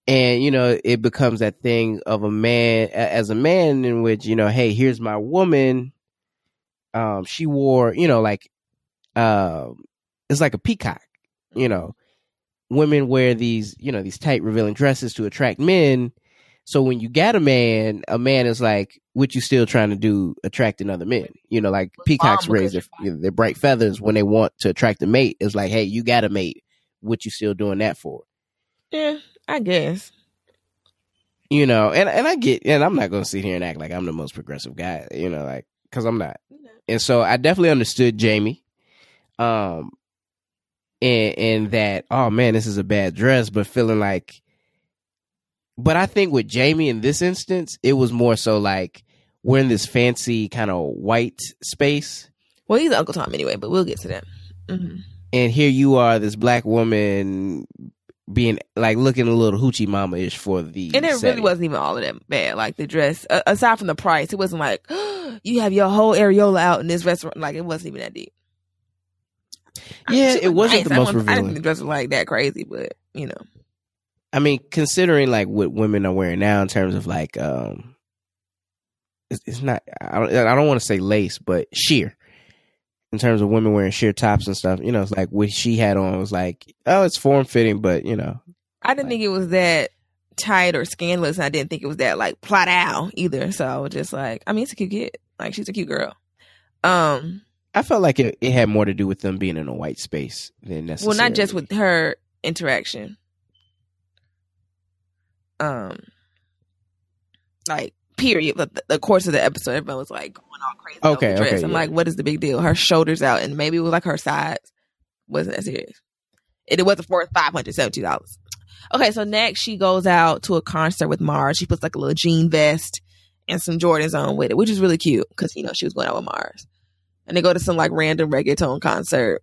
And, you know, it becomes that thing of a man, as a man in which, you know, hey, here's my woman. Um, she wore, you know, like, um, it's like a peacock, you know, women wear these, you know, these tight revealing dresses to attract men. So when you got a man, a man is like, what you still trying to do attracting other men? You know, like peacocks raise their, their bright feathers when they want to attract a mate. It's like, hey, you got a mate. What you still doing that for? Yeah, I guess. You know, and, and I get, and I'm not going to sit here and act like I'm the most progressive guy, you know, like, cause I'm not. And so I definitely understood Jamie. Um, and, and that, oh man, this is a bad dress, but feeling like, but I think with Jamie in this instance, it was more so like we're in this fancy kind of white space. Well, he's Uncle Tom anyway, but we'll get to that. hmm And here you are, this black woman being like looking a little hoochie mama ish for the. And it really wasn't even all of that bad. Like the dress, uh, aside from the price, it wasn't like you have your whole areola out in this restaurant. Like it wasn't even that deep. Yeah, it was wasn't nice. the I most wasn't- I didn't revealing. think the dress was like that crazy, but you know, I mean, considering like what women are wearing now in terms of like, um, it's, it's not. I don't. I don't want to say lace, but sheer. In terms of women wearing sheer tops and stuff, you know, it's like what she had on was like, oh, it's form fitting, but you know, I didn't think it was that tight or scandalous. And I didn't think it was that like plot out either. So I was just like, I mean, it's a cute kid. Like she's a cute girl. Um, I felt like it, it had more to do with them being in a white space than necessarily. well, not just with her interaction. Um, like period. But the, the course of the episode, everyone was like all crazy. Okay, dress. okay, I'm yeah. like, what is the big deal? Her shoulders out, and maybe it was like her sides wasn't that serious. It, it wasn't worth five hundred seventy dollars. Okay, so next she goes out to a concert with Mars. She puts like a little jean vest and some Jordans on with it, which is really cute because you know she was going out with Mars. And they go to some like random reggaeton concert,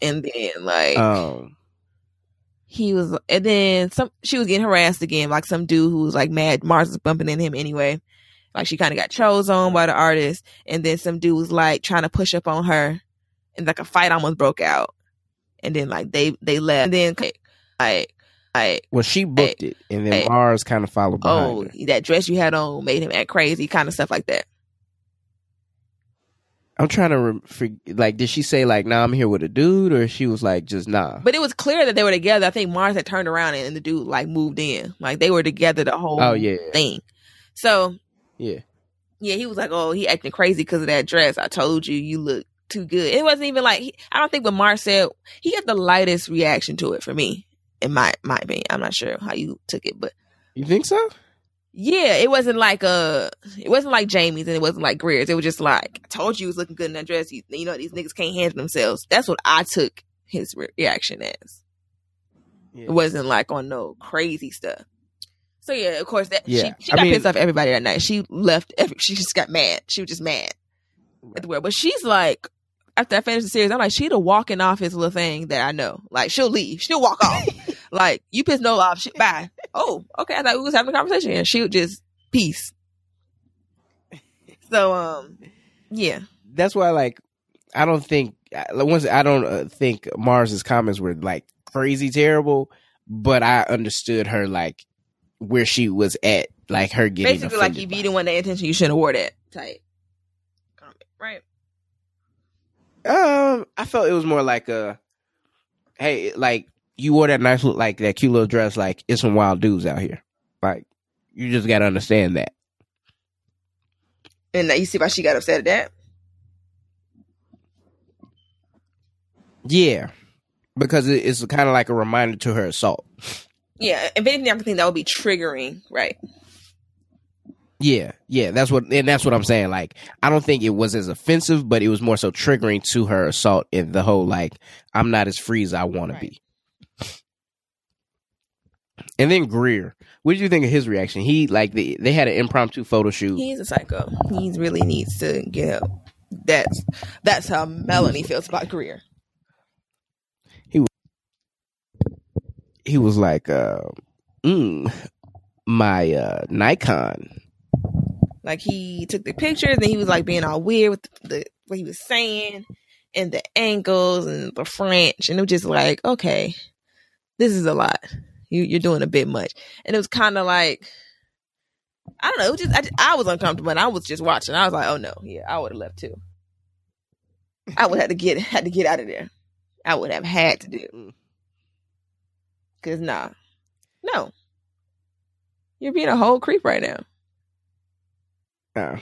and then like Um, he was and then some she was getting harassed again like some dude who was like mad mars was bumping in him anyway like she kind of got chose on by the artist and then some dude was like trying to push up on her and like a fight almost broke out. And then like they they left. And then like like, like well, she booked it, and then hey. Mars kind of followed oh her. that dress you had on made him act crazy kind of stuff like that. I'm trying to rem- for, like, did she say like, "Nah, I'm here with a dude," or she was like, "Just nah"? but it was clear that they were together. I think mars had turned around and, and the dude like moved in. Like they were together the whole Oh yeah, thing. So yeah. Yeah, he was like, "Oh, he acting crazy because of that dress." I told you, you look too good. It wasn't even like he, I don't think what Mar said. He had the lightest reaction to it for me, in my my opinion. I'm not sure how you took it, but You think so? yeah, it wasn't like uh, it wasn't like Jamie's and it wasn't like Greer's. It was just like I told you, he was looking good in that dress. You, you know, these niggas can't handle themselves. That's what I took his re- reaction as. Yeah. It wasn't like on no crazy stuff. So yeah, of course that Yeah, she, she I got mean- pissed off everybody that night. She left. Every, she just got mad. She was just mad at the world. But she's like, after I finished the series, I'm like, she the walking off his little thing that I know. Like she'll leave. She'll walk off. like you pissed no off. She, bye. Oh, okay. I thought we was having a conversation, and she would just peace. So um, yeah. That's why, like, I don't think once I don't uh, think Mars's comments were like crazy terrible, but I understood her like where she was at, like her getting Basically, like if you it. didn't want that attention, you shouldn't have wore that type comment, right? Um, I felt it was more like a, hey, like you wore that nice, look like that cute little dress. Like it's some wild dudes out here. Like you just got to understand that. And now you see why she got upset at that. Yeah, because it's kind of like a reminder to her assault. Yeah, if anything, I can think that would be triggering, right? Yeah, yeah, that's what, and that's what I'm saying. Like, I don't think it was as offensive, but it was more so triggering to her assault and the whole like, I'm not as free as I want Right. to be. And then Greer, what did you think of his reaction? He like they they had an impromptu photo shoot. He's a psycho. He really needs to get help. That's that's how Melanie feels about Greer. He was like, uh, mm, my uh, Nikon. Like he took the pictures and he was like being all weird with the, the what he was saying and the angles and the French, and it was just like, okay, this is a lot. You you're doing a bit much, and it was kind of like. I don't know. It was just I, just- I was uncomfortable, and I was just watching. I was like, "Oh no, yeah, I would have left too. I would have to get had to get out of there. I would have had to do. Cause nah, no, you're being a whole creep right now. Uh,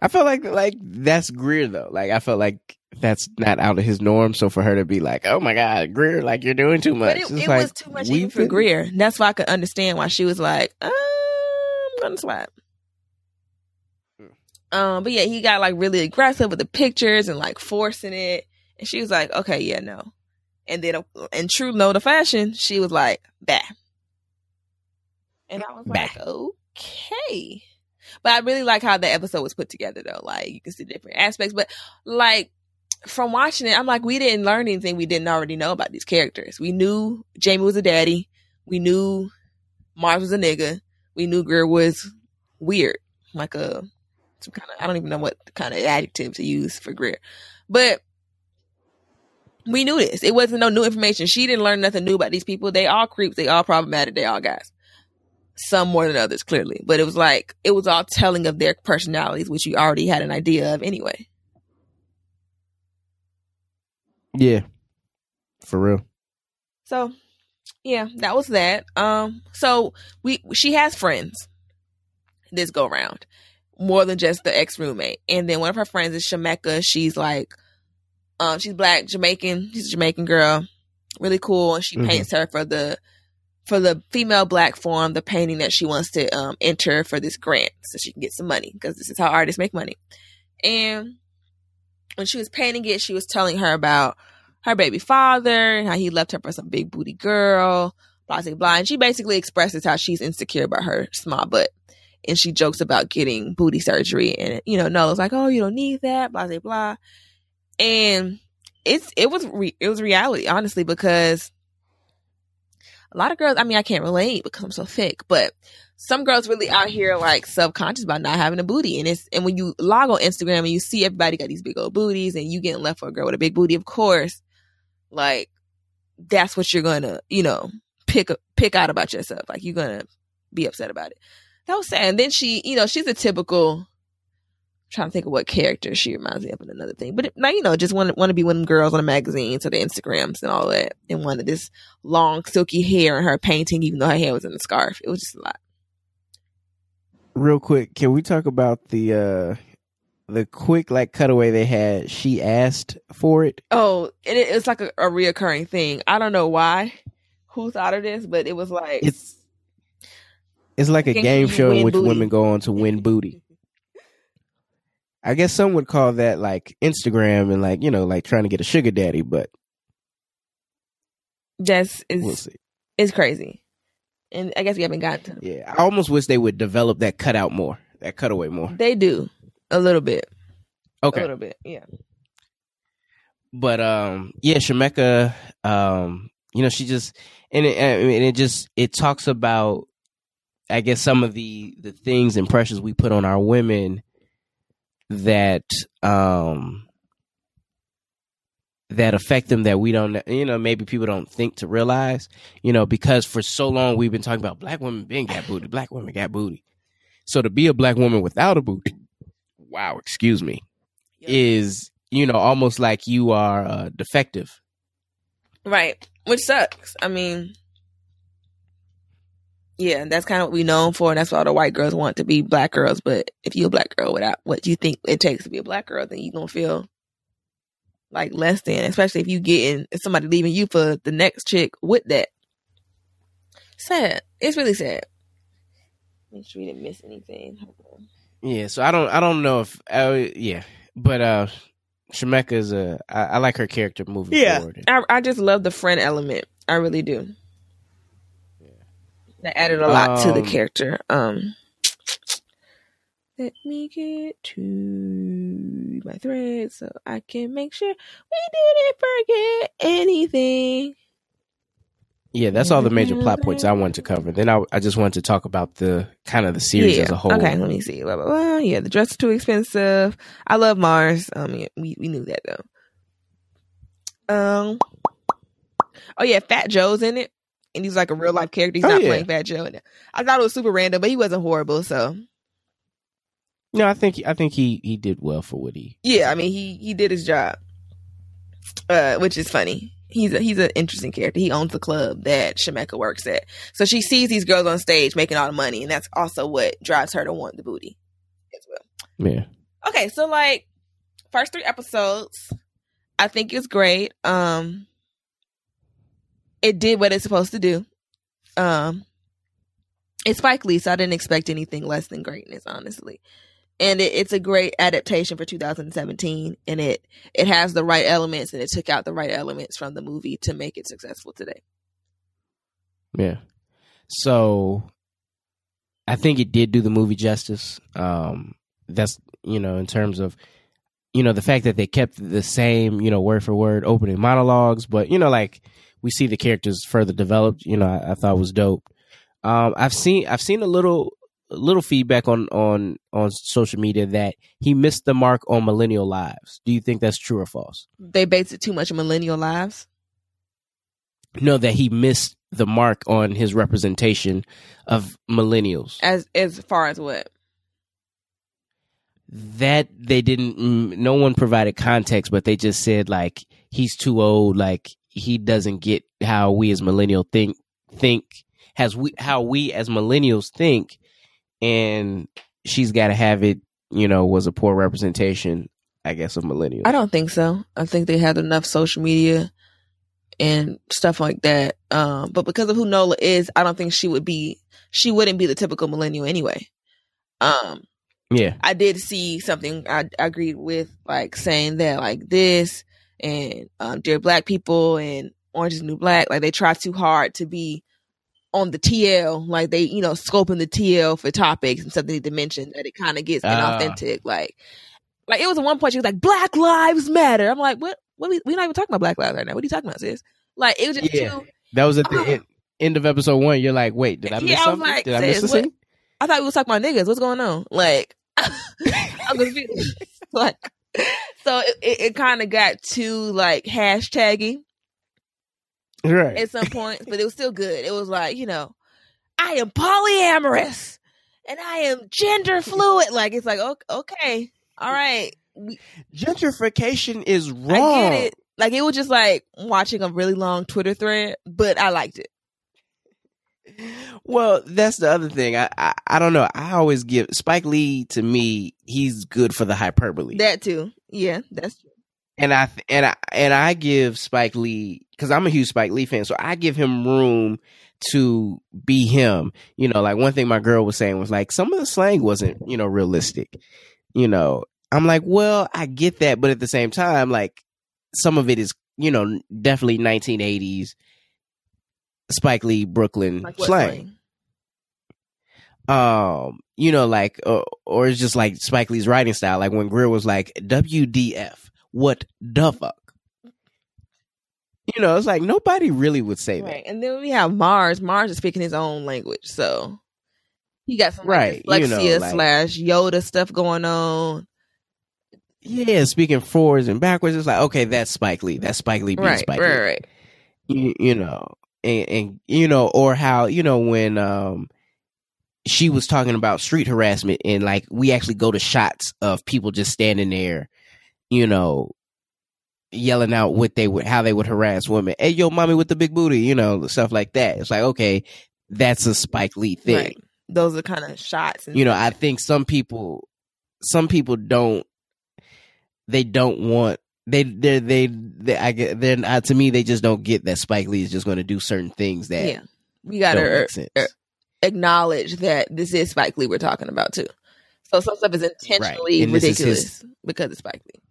I felt like like that's Greer though. Like I felt like that's not out of his norm. So for her to be like, "Oh my God, Greer, like you're doing too much," But it, it like, was too much even for Greer. That's why I could understand why she was like, "Uh, I'm gonna swap. Um, but yeah, he got like really aggressive with the pictures and like forcing it, and she was like, "Okay, yeah, no." And then, uh, in true note of fashion, she was like, "Bah," and I was like, "Okay." But I really like how the episode was put together, though. Like you can see different aspects, but like from watching it, I'm like, we didn't learn anything we didn't already know about these characters. We knew Jamie was a daddy. We knew Mars was a nigga. We knew Greer was weird, like a some kind of I don't even know what kind of adjective to use for Greer, but We knew this. It wasn't no new information. She didn't learn nothing new about these people. They all creeps. They all problematic. They all guys. Some more than others, clearly. But it was like, it was all telling of their personalities, which you already had an idea of anyway. Yeah. For real. So, yeah, that was that. Um, so we she has friends this go round, more than just the ex roommate. And then one of her friends is Shemeka. She's like, um, she's black Jamaican. She's a Jamaican girl, really cool, and she mm-hmm. paints her for the for the female black form, the painting that she wants to um, enter for this grant so she can get some money because this is how artists make money. And when she was painting it, she was telling her about her baby father and how he left her for some big booty girl, blah, blah, blah. And she basically expresses how she's insecure about her small butt. And she jokes about getting booty surgery. And, you know, Nola's like, oh, you don't need that, blah, blah, blah. And it's, it was, re- it was reality, honestly, because a lot of girls, I mean, I can't relate because I'm so thick, but some girls really out here like subconscious about not having a booty. And it's, and when you log on Instagram and you see everybody got these big old booties and you getting left for a girl with a big booty, of course, like that's what you're gonna, you know, pick pick out about yourself. Like you're gonna be upset about it. That was sad. And then she, you know, she's a typical. Trying to think of what character she reminds me of in another thing, but now you know, just want to want to be one of them girls on the magazines so the Instagrams and all that, and wanted this long silky hair and her painting, even though her hair was in a scarf. It was just a lot. Real quick, can we talk about the uh the quick like cutaway they had, she asked for it. Oh, it, it's like a, a reoccurring thing. I don't know why, who thought of this, but it was like it's it's like a game show in which booty. women go on to win booty. I guess some would call that like Instagram and like you know like trying to get a sugar daddy, but that's is we'll it's crazy. And I guess we haven't got to. Yeah, I almost wish they would develop that cutout more, that cutaway more. They do. A little bit. Okay. A little bit, yeah. But um, yeah, Shemeka, um, you know, she just and it, and it just it talks about, I guess, some of the the things and pressures we put on our women that um that affect them that we don't you know maybe people don't think to realize you know because for so long we've been talking about black women being got booty black women got booty so to be a black woman without a booty wow, excuse me, is you know almost like you are uh, defective. Right, which sucks. I mean, yeah, and that's kind of what we known for, and that's why all the white girls want to be black girls. But if you're a black girl without what you think it takes to be a black girl, then you gonna feel like less than, especially if you getting if somebody leaving you for the next chick with that. Sad. It's really sad. Make sure we didn't miss anything. Yeah, so I don't I don't know if uh, yeah, but uh Shemeka is a I, I like her character moving yeah, forward. I I just love the friend element. I really do. That added a lot um, to the um, character. Um let me get to my thread so I can make sure we didn't forget anything. Yeah, that's all the major plot points I wanted to cover. Then I, I just wanted to talk about the kind of the series yeah. as a whole. Okay, let me see. Blah, blah, blah. Yeah, the dress is too expensive. I love Mars. Um, yeah, we we knew that though. Um. Oh yeah, Fat Joe's in it, and he's like a real life character. He's oh, not yeah. playing Fat Joe. I thought it was super random, but he wasn't horrible. So. No, I think I think he he did well for what he. Yeah, I mean he he did his job, uh, which is funny he's a, he's an interesting character. He owns the club that Shemeka works at. So she sees these girls on stage making all the money, and that's also what drives her to want the booty as well. Yeah. Okay, so like first three episodes, I think it's great. Um, it did what it's supposed to do. Um, it's Spike Lee, so I didn't expect anything less than greatness, honestly. And it, it's a great adaptation for 2017 and it it has the right elements and it took out the right elements from the movie to make it successful today. Yeah. So i think it did do the movie justice. Um that's you know in terms of you know the fact that they kept the same you know word for word opening monologues but you know like we see the characters further developed you know i, I thought was dope um i've seen i've seen a little little feedback on on on social media that he missed the mark on millennial lives. Do you think that's true or false? They based it too much on millennial lives. No, that he missed the mark on his representation of millennials. As as far as what? That they didn't. mm, No one provided context, but they just said like he's too old. Like he doesn't get how we as millennial think think has we how we as millennials think, and she's got to have it. You know, was a poor representation, I guess, of millennials. I don't think so. I think they had enough social media and stuff like that. Um, but because of who Nola is, I don't think she would be. She wouldn't be the typical millennial anyway. Um, yeah, I did see something I, I agreed with, like saying that like this and um, Dear Black People and Orange is New Black, like they try too hard to be on the TL, like they you know scoping the TL for topics and something to mention that it kind of gets Ah. inauthentic. Like, like it was at one point she was like Black Lives Matter. I'm like, what? What? We, we're not even talking about Black Lives right now. What are you talking about, sis? Like it was just Yeah. too. that was at the end, end of episode one. You're like, wait, did I miss Yeah, I something? like, did I miss sis, a what- scene? I thought we was talking about niggas. What's going on? Like, I'm confused. like, so it, it, it kind of got too like hashtaggy Right. at some points, but it was still good. It was like, you know, I am polyamorous and I am gender fluid. Like, it's like, okay, okay all right, Gentrification is wrong. I get it. Like, it was just like watching a really long Twitter thread, but I liked it. Well, that's the other thing. I, I I don't know. I always give Spike Lee to me. He's good for the hyperbole, That too. Yeah, that's true. and I and I and I give Spike Lee because I'm a huge Spike Lee fan, so I give him room to be him. You know, like one thing my girl was saying was like some of the slang wasn't you know realistic. You know, I'm like, well, I get that, but at the same time, like some of it is you know definitely 1980s Spike Lee Brooklyn Like what slang. um, you know, like, uh, or it's just like Spike Lee's writing style. Like when Greer was like, WDF, what the fuck? You know, it's like nobody really would say that. And then we have Mars. Mars is speaking his own language. So he got some Right, like, you know, like- slash Yoda stuff going on. Yeah, speaking forwards and backwards, it's like, okay, that's Spike Lee. That's Spike Lee being Right, Spike right, Lee. right. You, you know, and, and, you know, or how, you know, when, um, she was talking about street harassment and like we actually go to shots of people just standing there, you know, yelling out what they would how they would harass women. Hey yo, mommy with the big booty, you know, stuff like that. It's like, okay, that's a Spike Lee thing. Right. Those are kind of shots. You know, I think some people some people don't they don't want they they they, they I get then uh, to me they just don't get that Spike Lee is just going to do certain things that yeah, we gotta make sense. er, acknowledge that this is Spike Lee we're talking about too. So some stuff is intentionally And this is ridiculous because it's Spike Lee.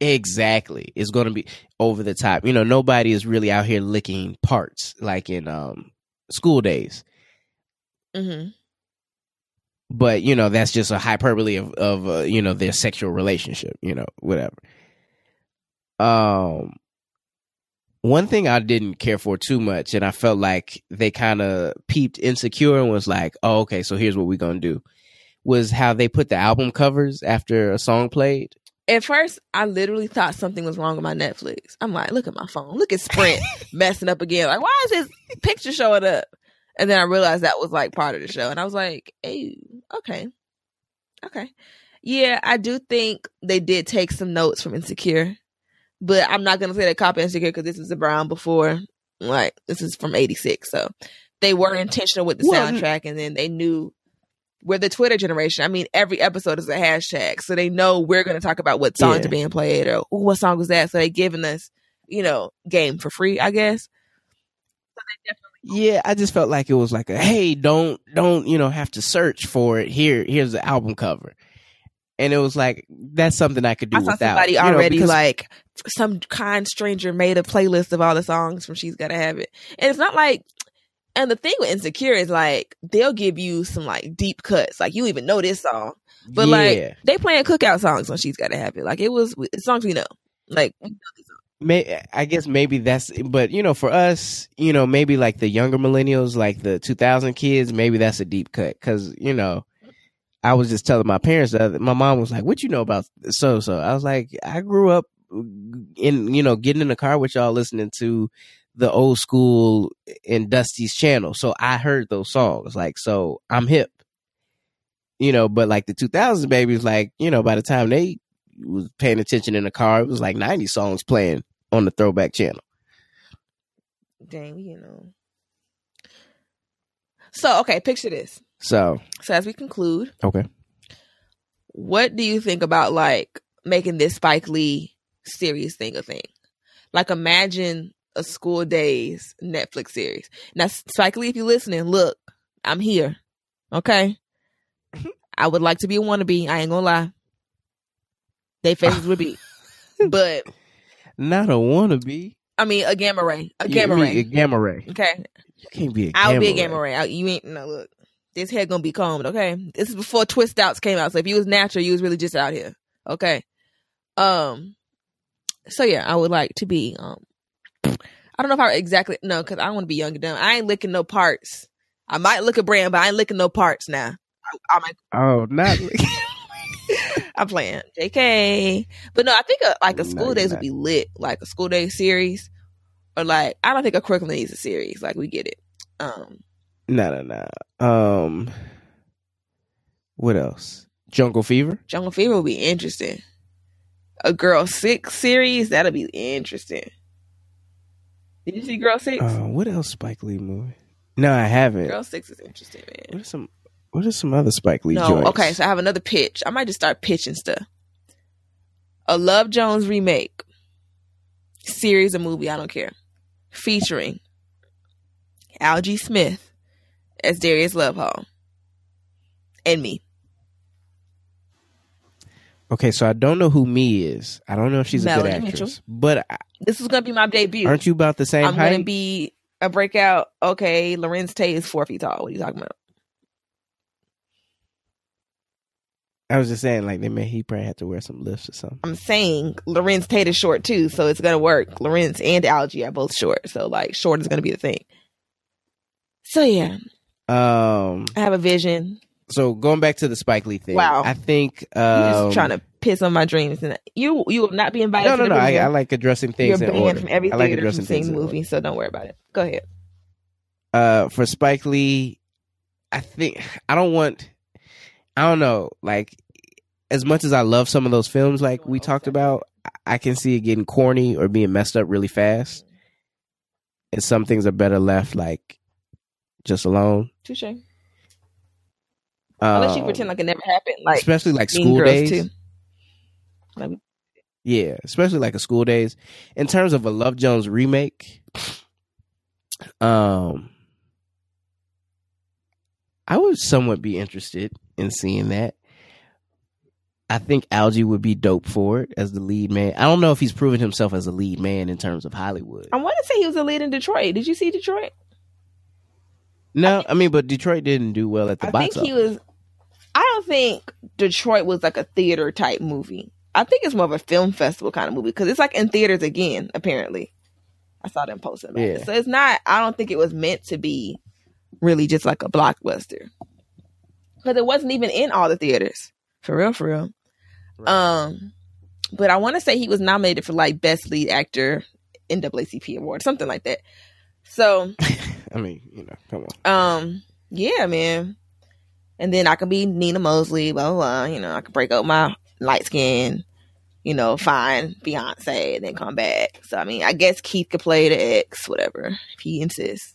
Exactly. It's going to be over the top. You know, nobody is really out here licking parts like in um School Daze. Mm-hmm. But, you know, that's just a hyperbole of of uh, you know, their sexual relationship, you know, whatever. Um one thing I didn't care for too much and I felt like they kind of peeped insecure and was like, "Oh, okay, so here's what we're going to do." Was how they put the album covers after a song played. At first, I literally thought something was wrong with my Netflix. I'm like, look at my phone. Look at Sprint messing up again. Like, why is this picture showing up? And then I realized that was like part of the show. And I was like, hey, okay. Okay. Yeah, I do think they did take some notes from Insecure. But I'm not going to say they copy Insecure because this is a Brown before. Like, this is from 86. So they were intentional with the Well, soundtrack and then they knew we're the Twitter generation. I mean, every episode is a hashtag, so they know we're going to talk about what songs Yeah. are being played or "Ooh, what song was that. So they're giving us, you know, game for free, I guess. Yeah, I just felt like it was like a hey, don't don't you know have to search for it. Here, here's the album cover, and it was like that's something I could do I without. somebody you know, already like some kind stranger made a playlist of all the songs from She's Gotta Have It, and it's not like. And the thing with Insecure is like they'll give you some like deep cuts, like you even know this song, but yeah, like they playing cookout songs on She's Gotta Have It. Like it was songs we know, like we know these songs. may I guess maybe that's but you know for us you know maybe like the younger millennials like the 2000 kids maybe that's a deep cut because you know I was just telling my parents that my mom was like what you know about so so I was like I grew up in you know getting in the car with y'all listening to the old school in Dusty's channel so I heard those songs like so I'm hip you know but like the 2000 babies like you know by the time they was paying attention in the car it was like 90 songs playing on the throwback channel. Dang, you know. So okay, picture this. So so as we conclude, okay, what do you think about like making this Spike Lee series thing a thing? Like imagine a School Daze Netflix series. Now Spike Lee, if you're listening, look, I'm here. Okay, I would like to be a wannabe. I ain't gonna lie. They faces would be, but not a wannabe. I mean, a gamma ray. A gamma ray. A gamma ray. Okay. You can't be a I'll be a gamma ray. I, you ain't, no, look. This head gonna be combed, okay? This is before twist outs came out. So if you was natural, you was really just out here. Okay. Um, so yeah, I would like to be, um, I don't know if I exactly, no, cause I don't want to be young and dumb. I ain't licking no parts. I might look a brand, but I ain't licking no parts now. I, I might. Oh, not. I'm playing JK. But no, I think a, like a school no, days would be lit, like a school day series, or like I don't think a Crooklyn needs a series. Like we get it. Um, no, no, no. Um, what else? Jungle Fever. Jungle Fever would be interesting. A Girl Six series that'll be interesting. Did you see Girl Six? Uh, what else Spike Lee movie? No, I haven't. Girl Six is interesting, man. What are some what are some other Spike Lee no, joints? Okay, so I have another pitch. I might just start pitching stuff. A Love Jones remake, series or movie, I don't care, featuring Algee Smith as Darius Lovehall and me. Okay, so I don't know who me is. I don't know if she's Melanie a good actress, Mitchell. but I, this is gonna be my debut. Aren't you about the same I'm height? gonna be a breakout. Okay, Larenz Tate is four feet tall. What are you talking about? I was just saying, like they may he probably had to wear some lifts or something. I'm saying Larenz Tate is short too, so it's gonna work. Larenz and Algee are both short, so like short is gonna be the thing. So yeah, um, I have a vision. So going back to the Spike Lee thing, wow, I think um, you're just um, trying to piss on my dreams, and you you will not be invited. No, no, no. I, I, like addressing things. You're banned from every I like seeing the movie, so don't worry about it. Go ahead. Uh, for Spike Lee, I think I don't want I don't know, like as much as I love some of those films, like we talked about, I can see it getting corny or being messed up really fast. And some things are better left like just alone. Touche. Unless you um, pretend like it never happened, like especially like School Daze. Too. yeah, especially like a School Daze. In terms of a Love Jones remake, um, I would somewhat be interested in seeing that. I think Algee would be dope for it as the lead man. I don't know if he's proven himself as a lead man in terms of Hollywood. I want to say he was a lead in Detroit. Did you see Detroit? No, I, think, I mean, but Detroit didn't do well at the I box think he was. I don't think Detroit was like a theater type movie. I think it's more of a film festival kind of movie because it's like in theaters again. Apparently, I saw them posting about yeah. it. So it's not. I don't think it was meant to be really just like a blockbuster because it wasn't even in all the theaters. For real, for real. Right. Um, but I want to say he was nominated for like best lead actor NAACP award, something like that. So, I mean, you know, come on. Um, yeah, man. And then I could be Nina Mosley, blah blah. blah. You know, I could break up my light skin, you know, fine Beyonce, and then come back. So I mean, I guess Keith could play the ex, whatever, if he insists.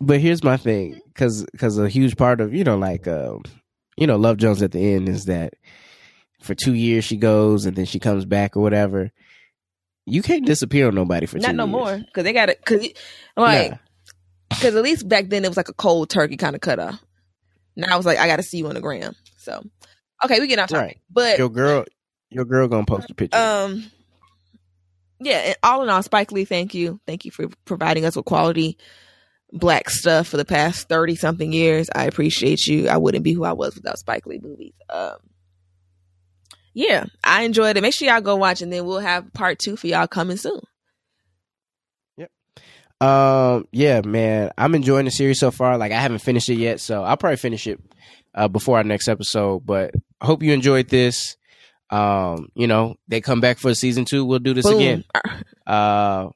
But here's my thing, because because a huge part of you know like uh, you know, Love Jones at the end is that for two years she goes and then she comes back or whatever. You can't disappear on nobody for not no years. more because they got it because like because at least back then it was like a cold turkey kind of cut off. Now I was like I got to see you on the gram. So okay, we get off topic, right. but your girl, your girl gonna post a picture. Um, yeah, and all in all, Spike Lee, thank you, thank you for providing us with quality black stuff for the past 30 something years. I appreciate you. I wouldn't be who I was without Spike Lee movies. Um, yeah, I enjoyed it. Make sure y'all go watch and then we'll have part two for y'all coming soon. Um, yeah, man, I'm enjoying the series so far. Like I haven't finished it yet, so I'll probably finish it uh, before our next episode. But I hope you enjoyed this. Um, you know, they come back for season two. We'll do this Boom. again. Uh,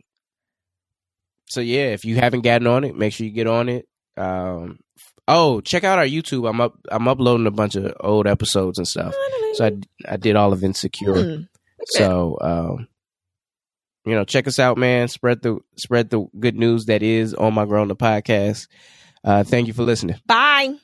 so yeah, if you haven't gotten on it, make sure you get on it. Um, oh, check out our YouTube. I'm up. I'm uploading a bunch of old episodes and stuff. So I I did all of Insecure. Hmm. So um, you know, check us out, man. Spread the spread the good news that is on my grown the podcast. Uh, thank you for listening. Bye.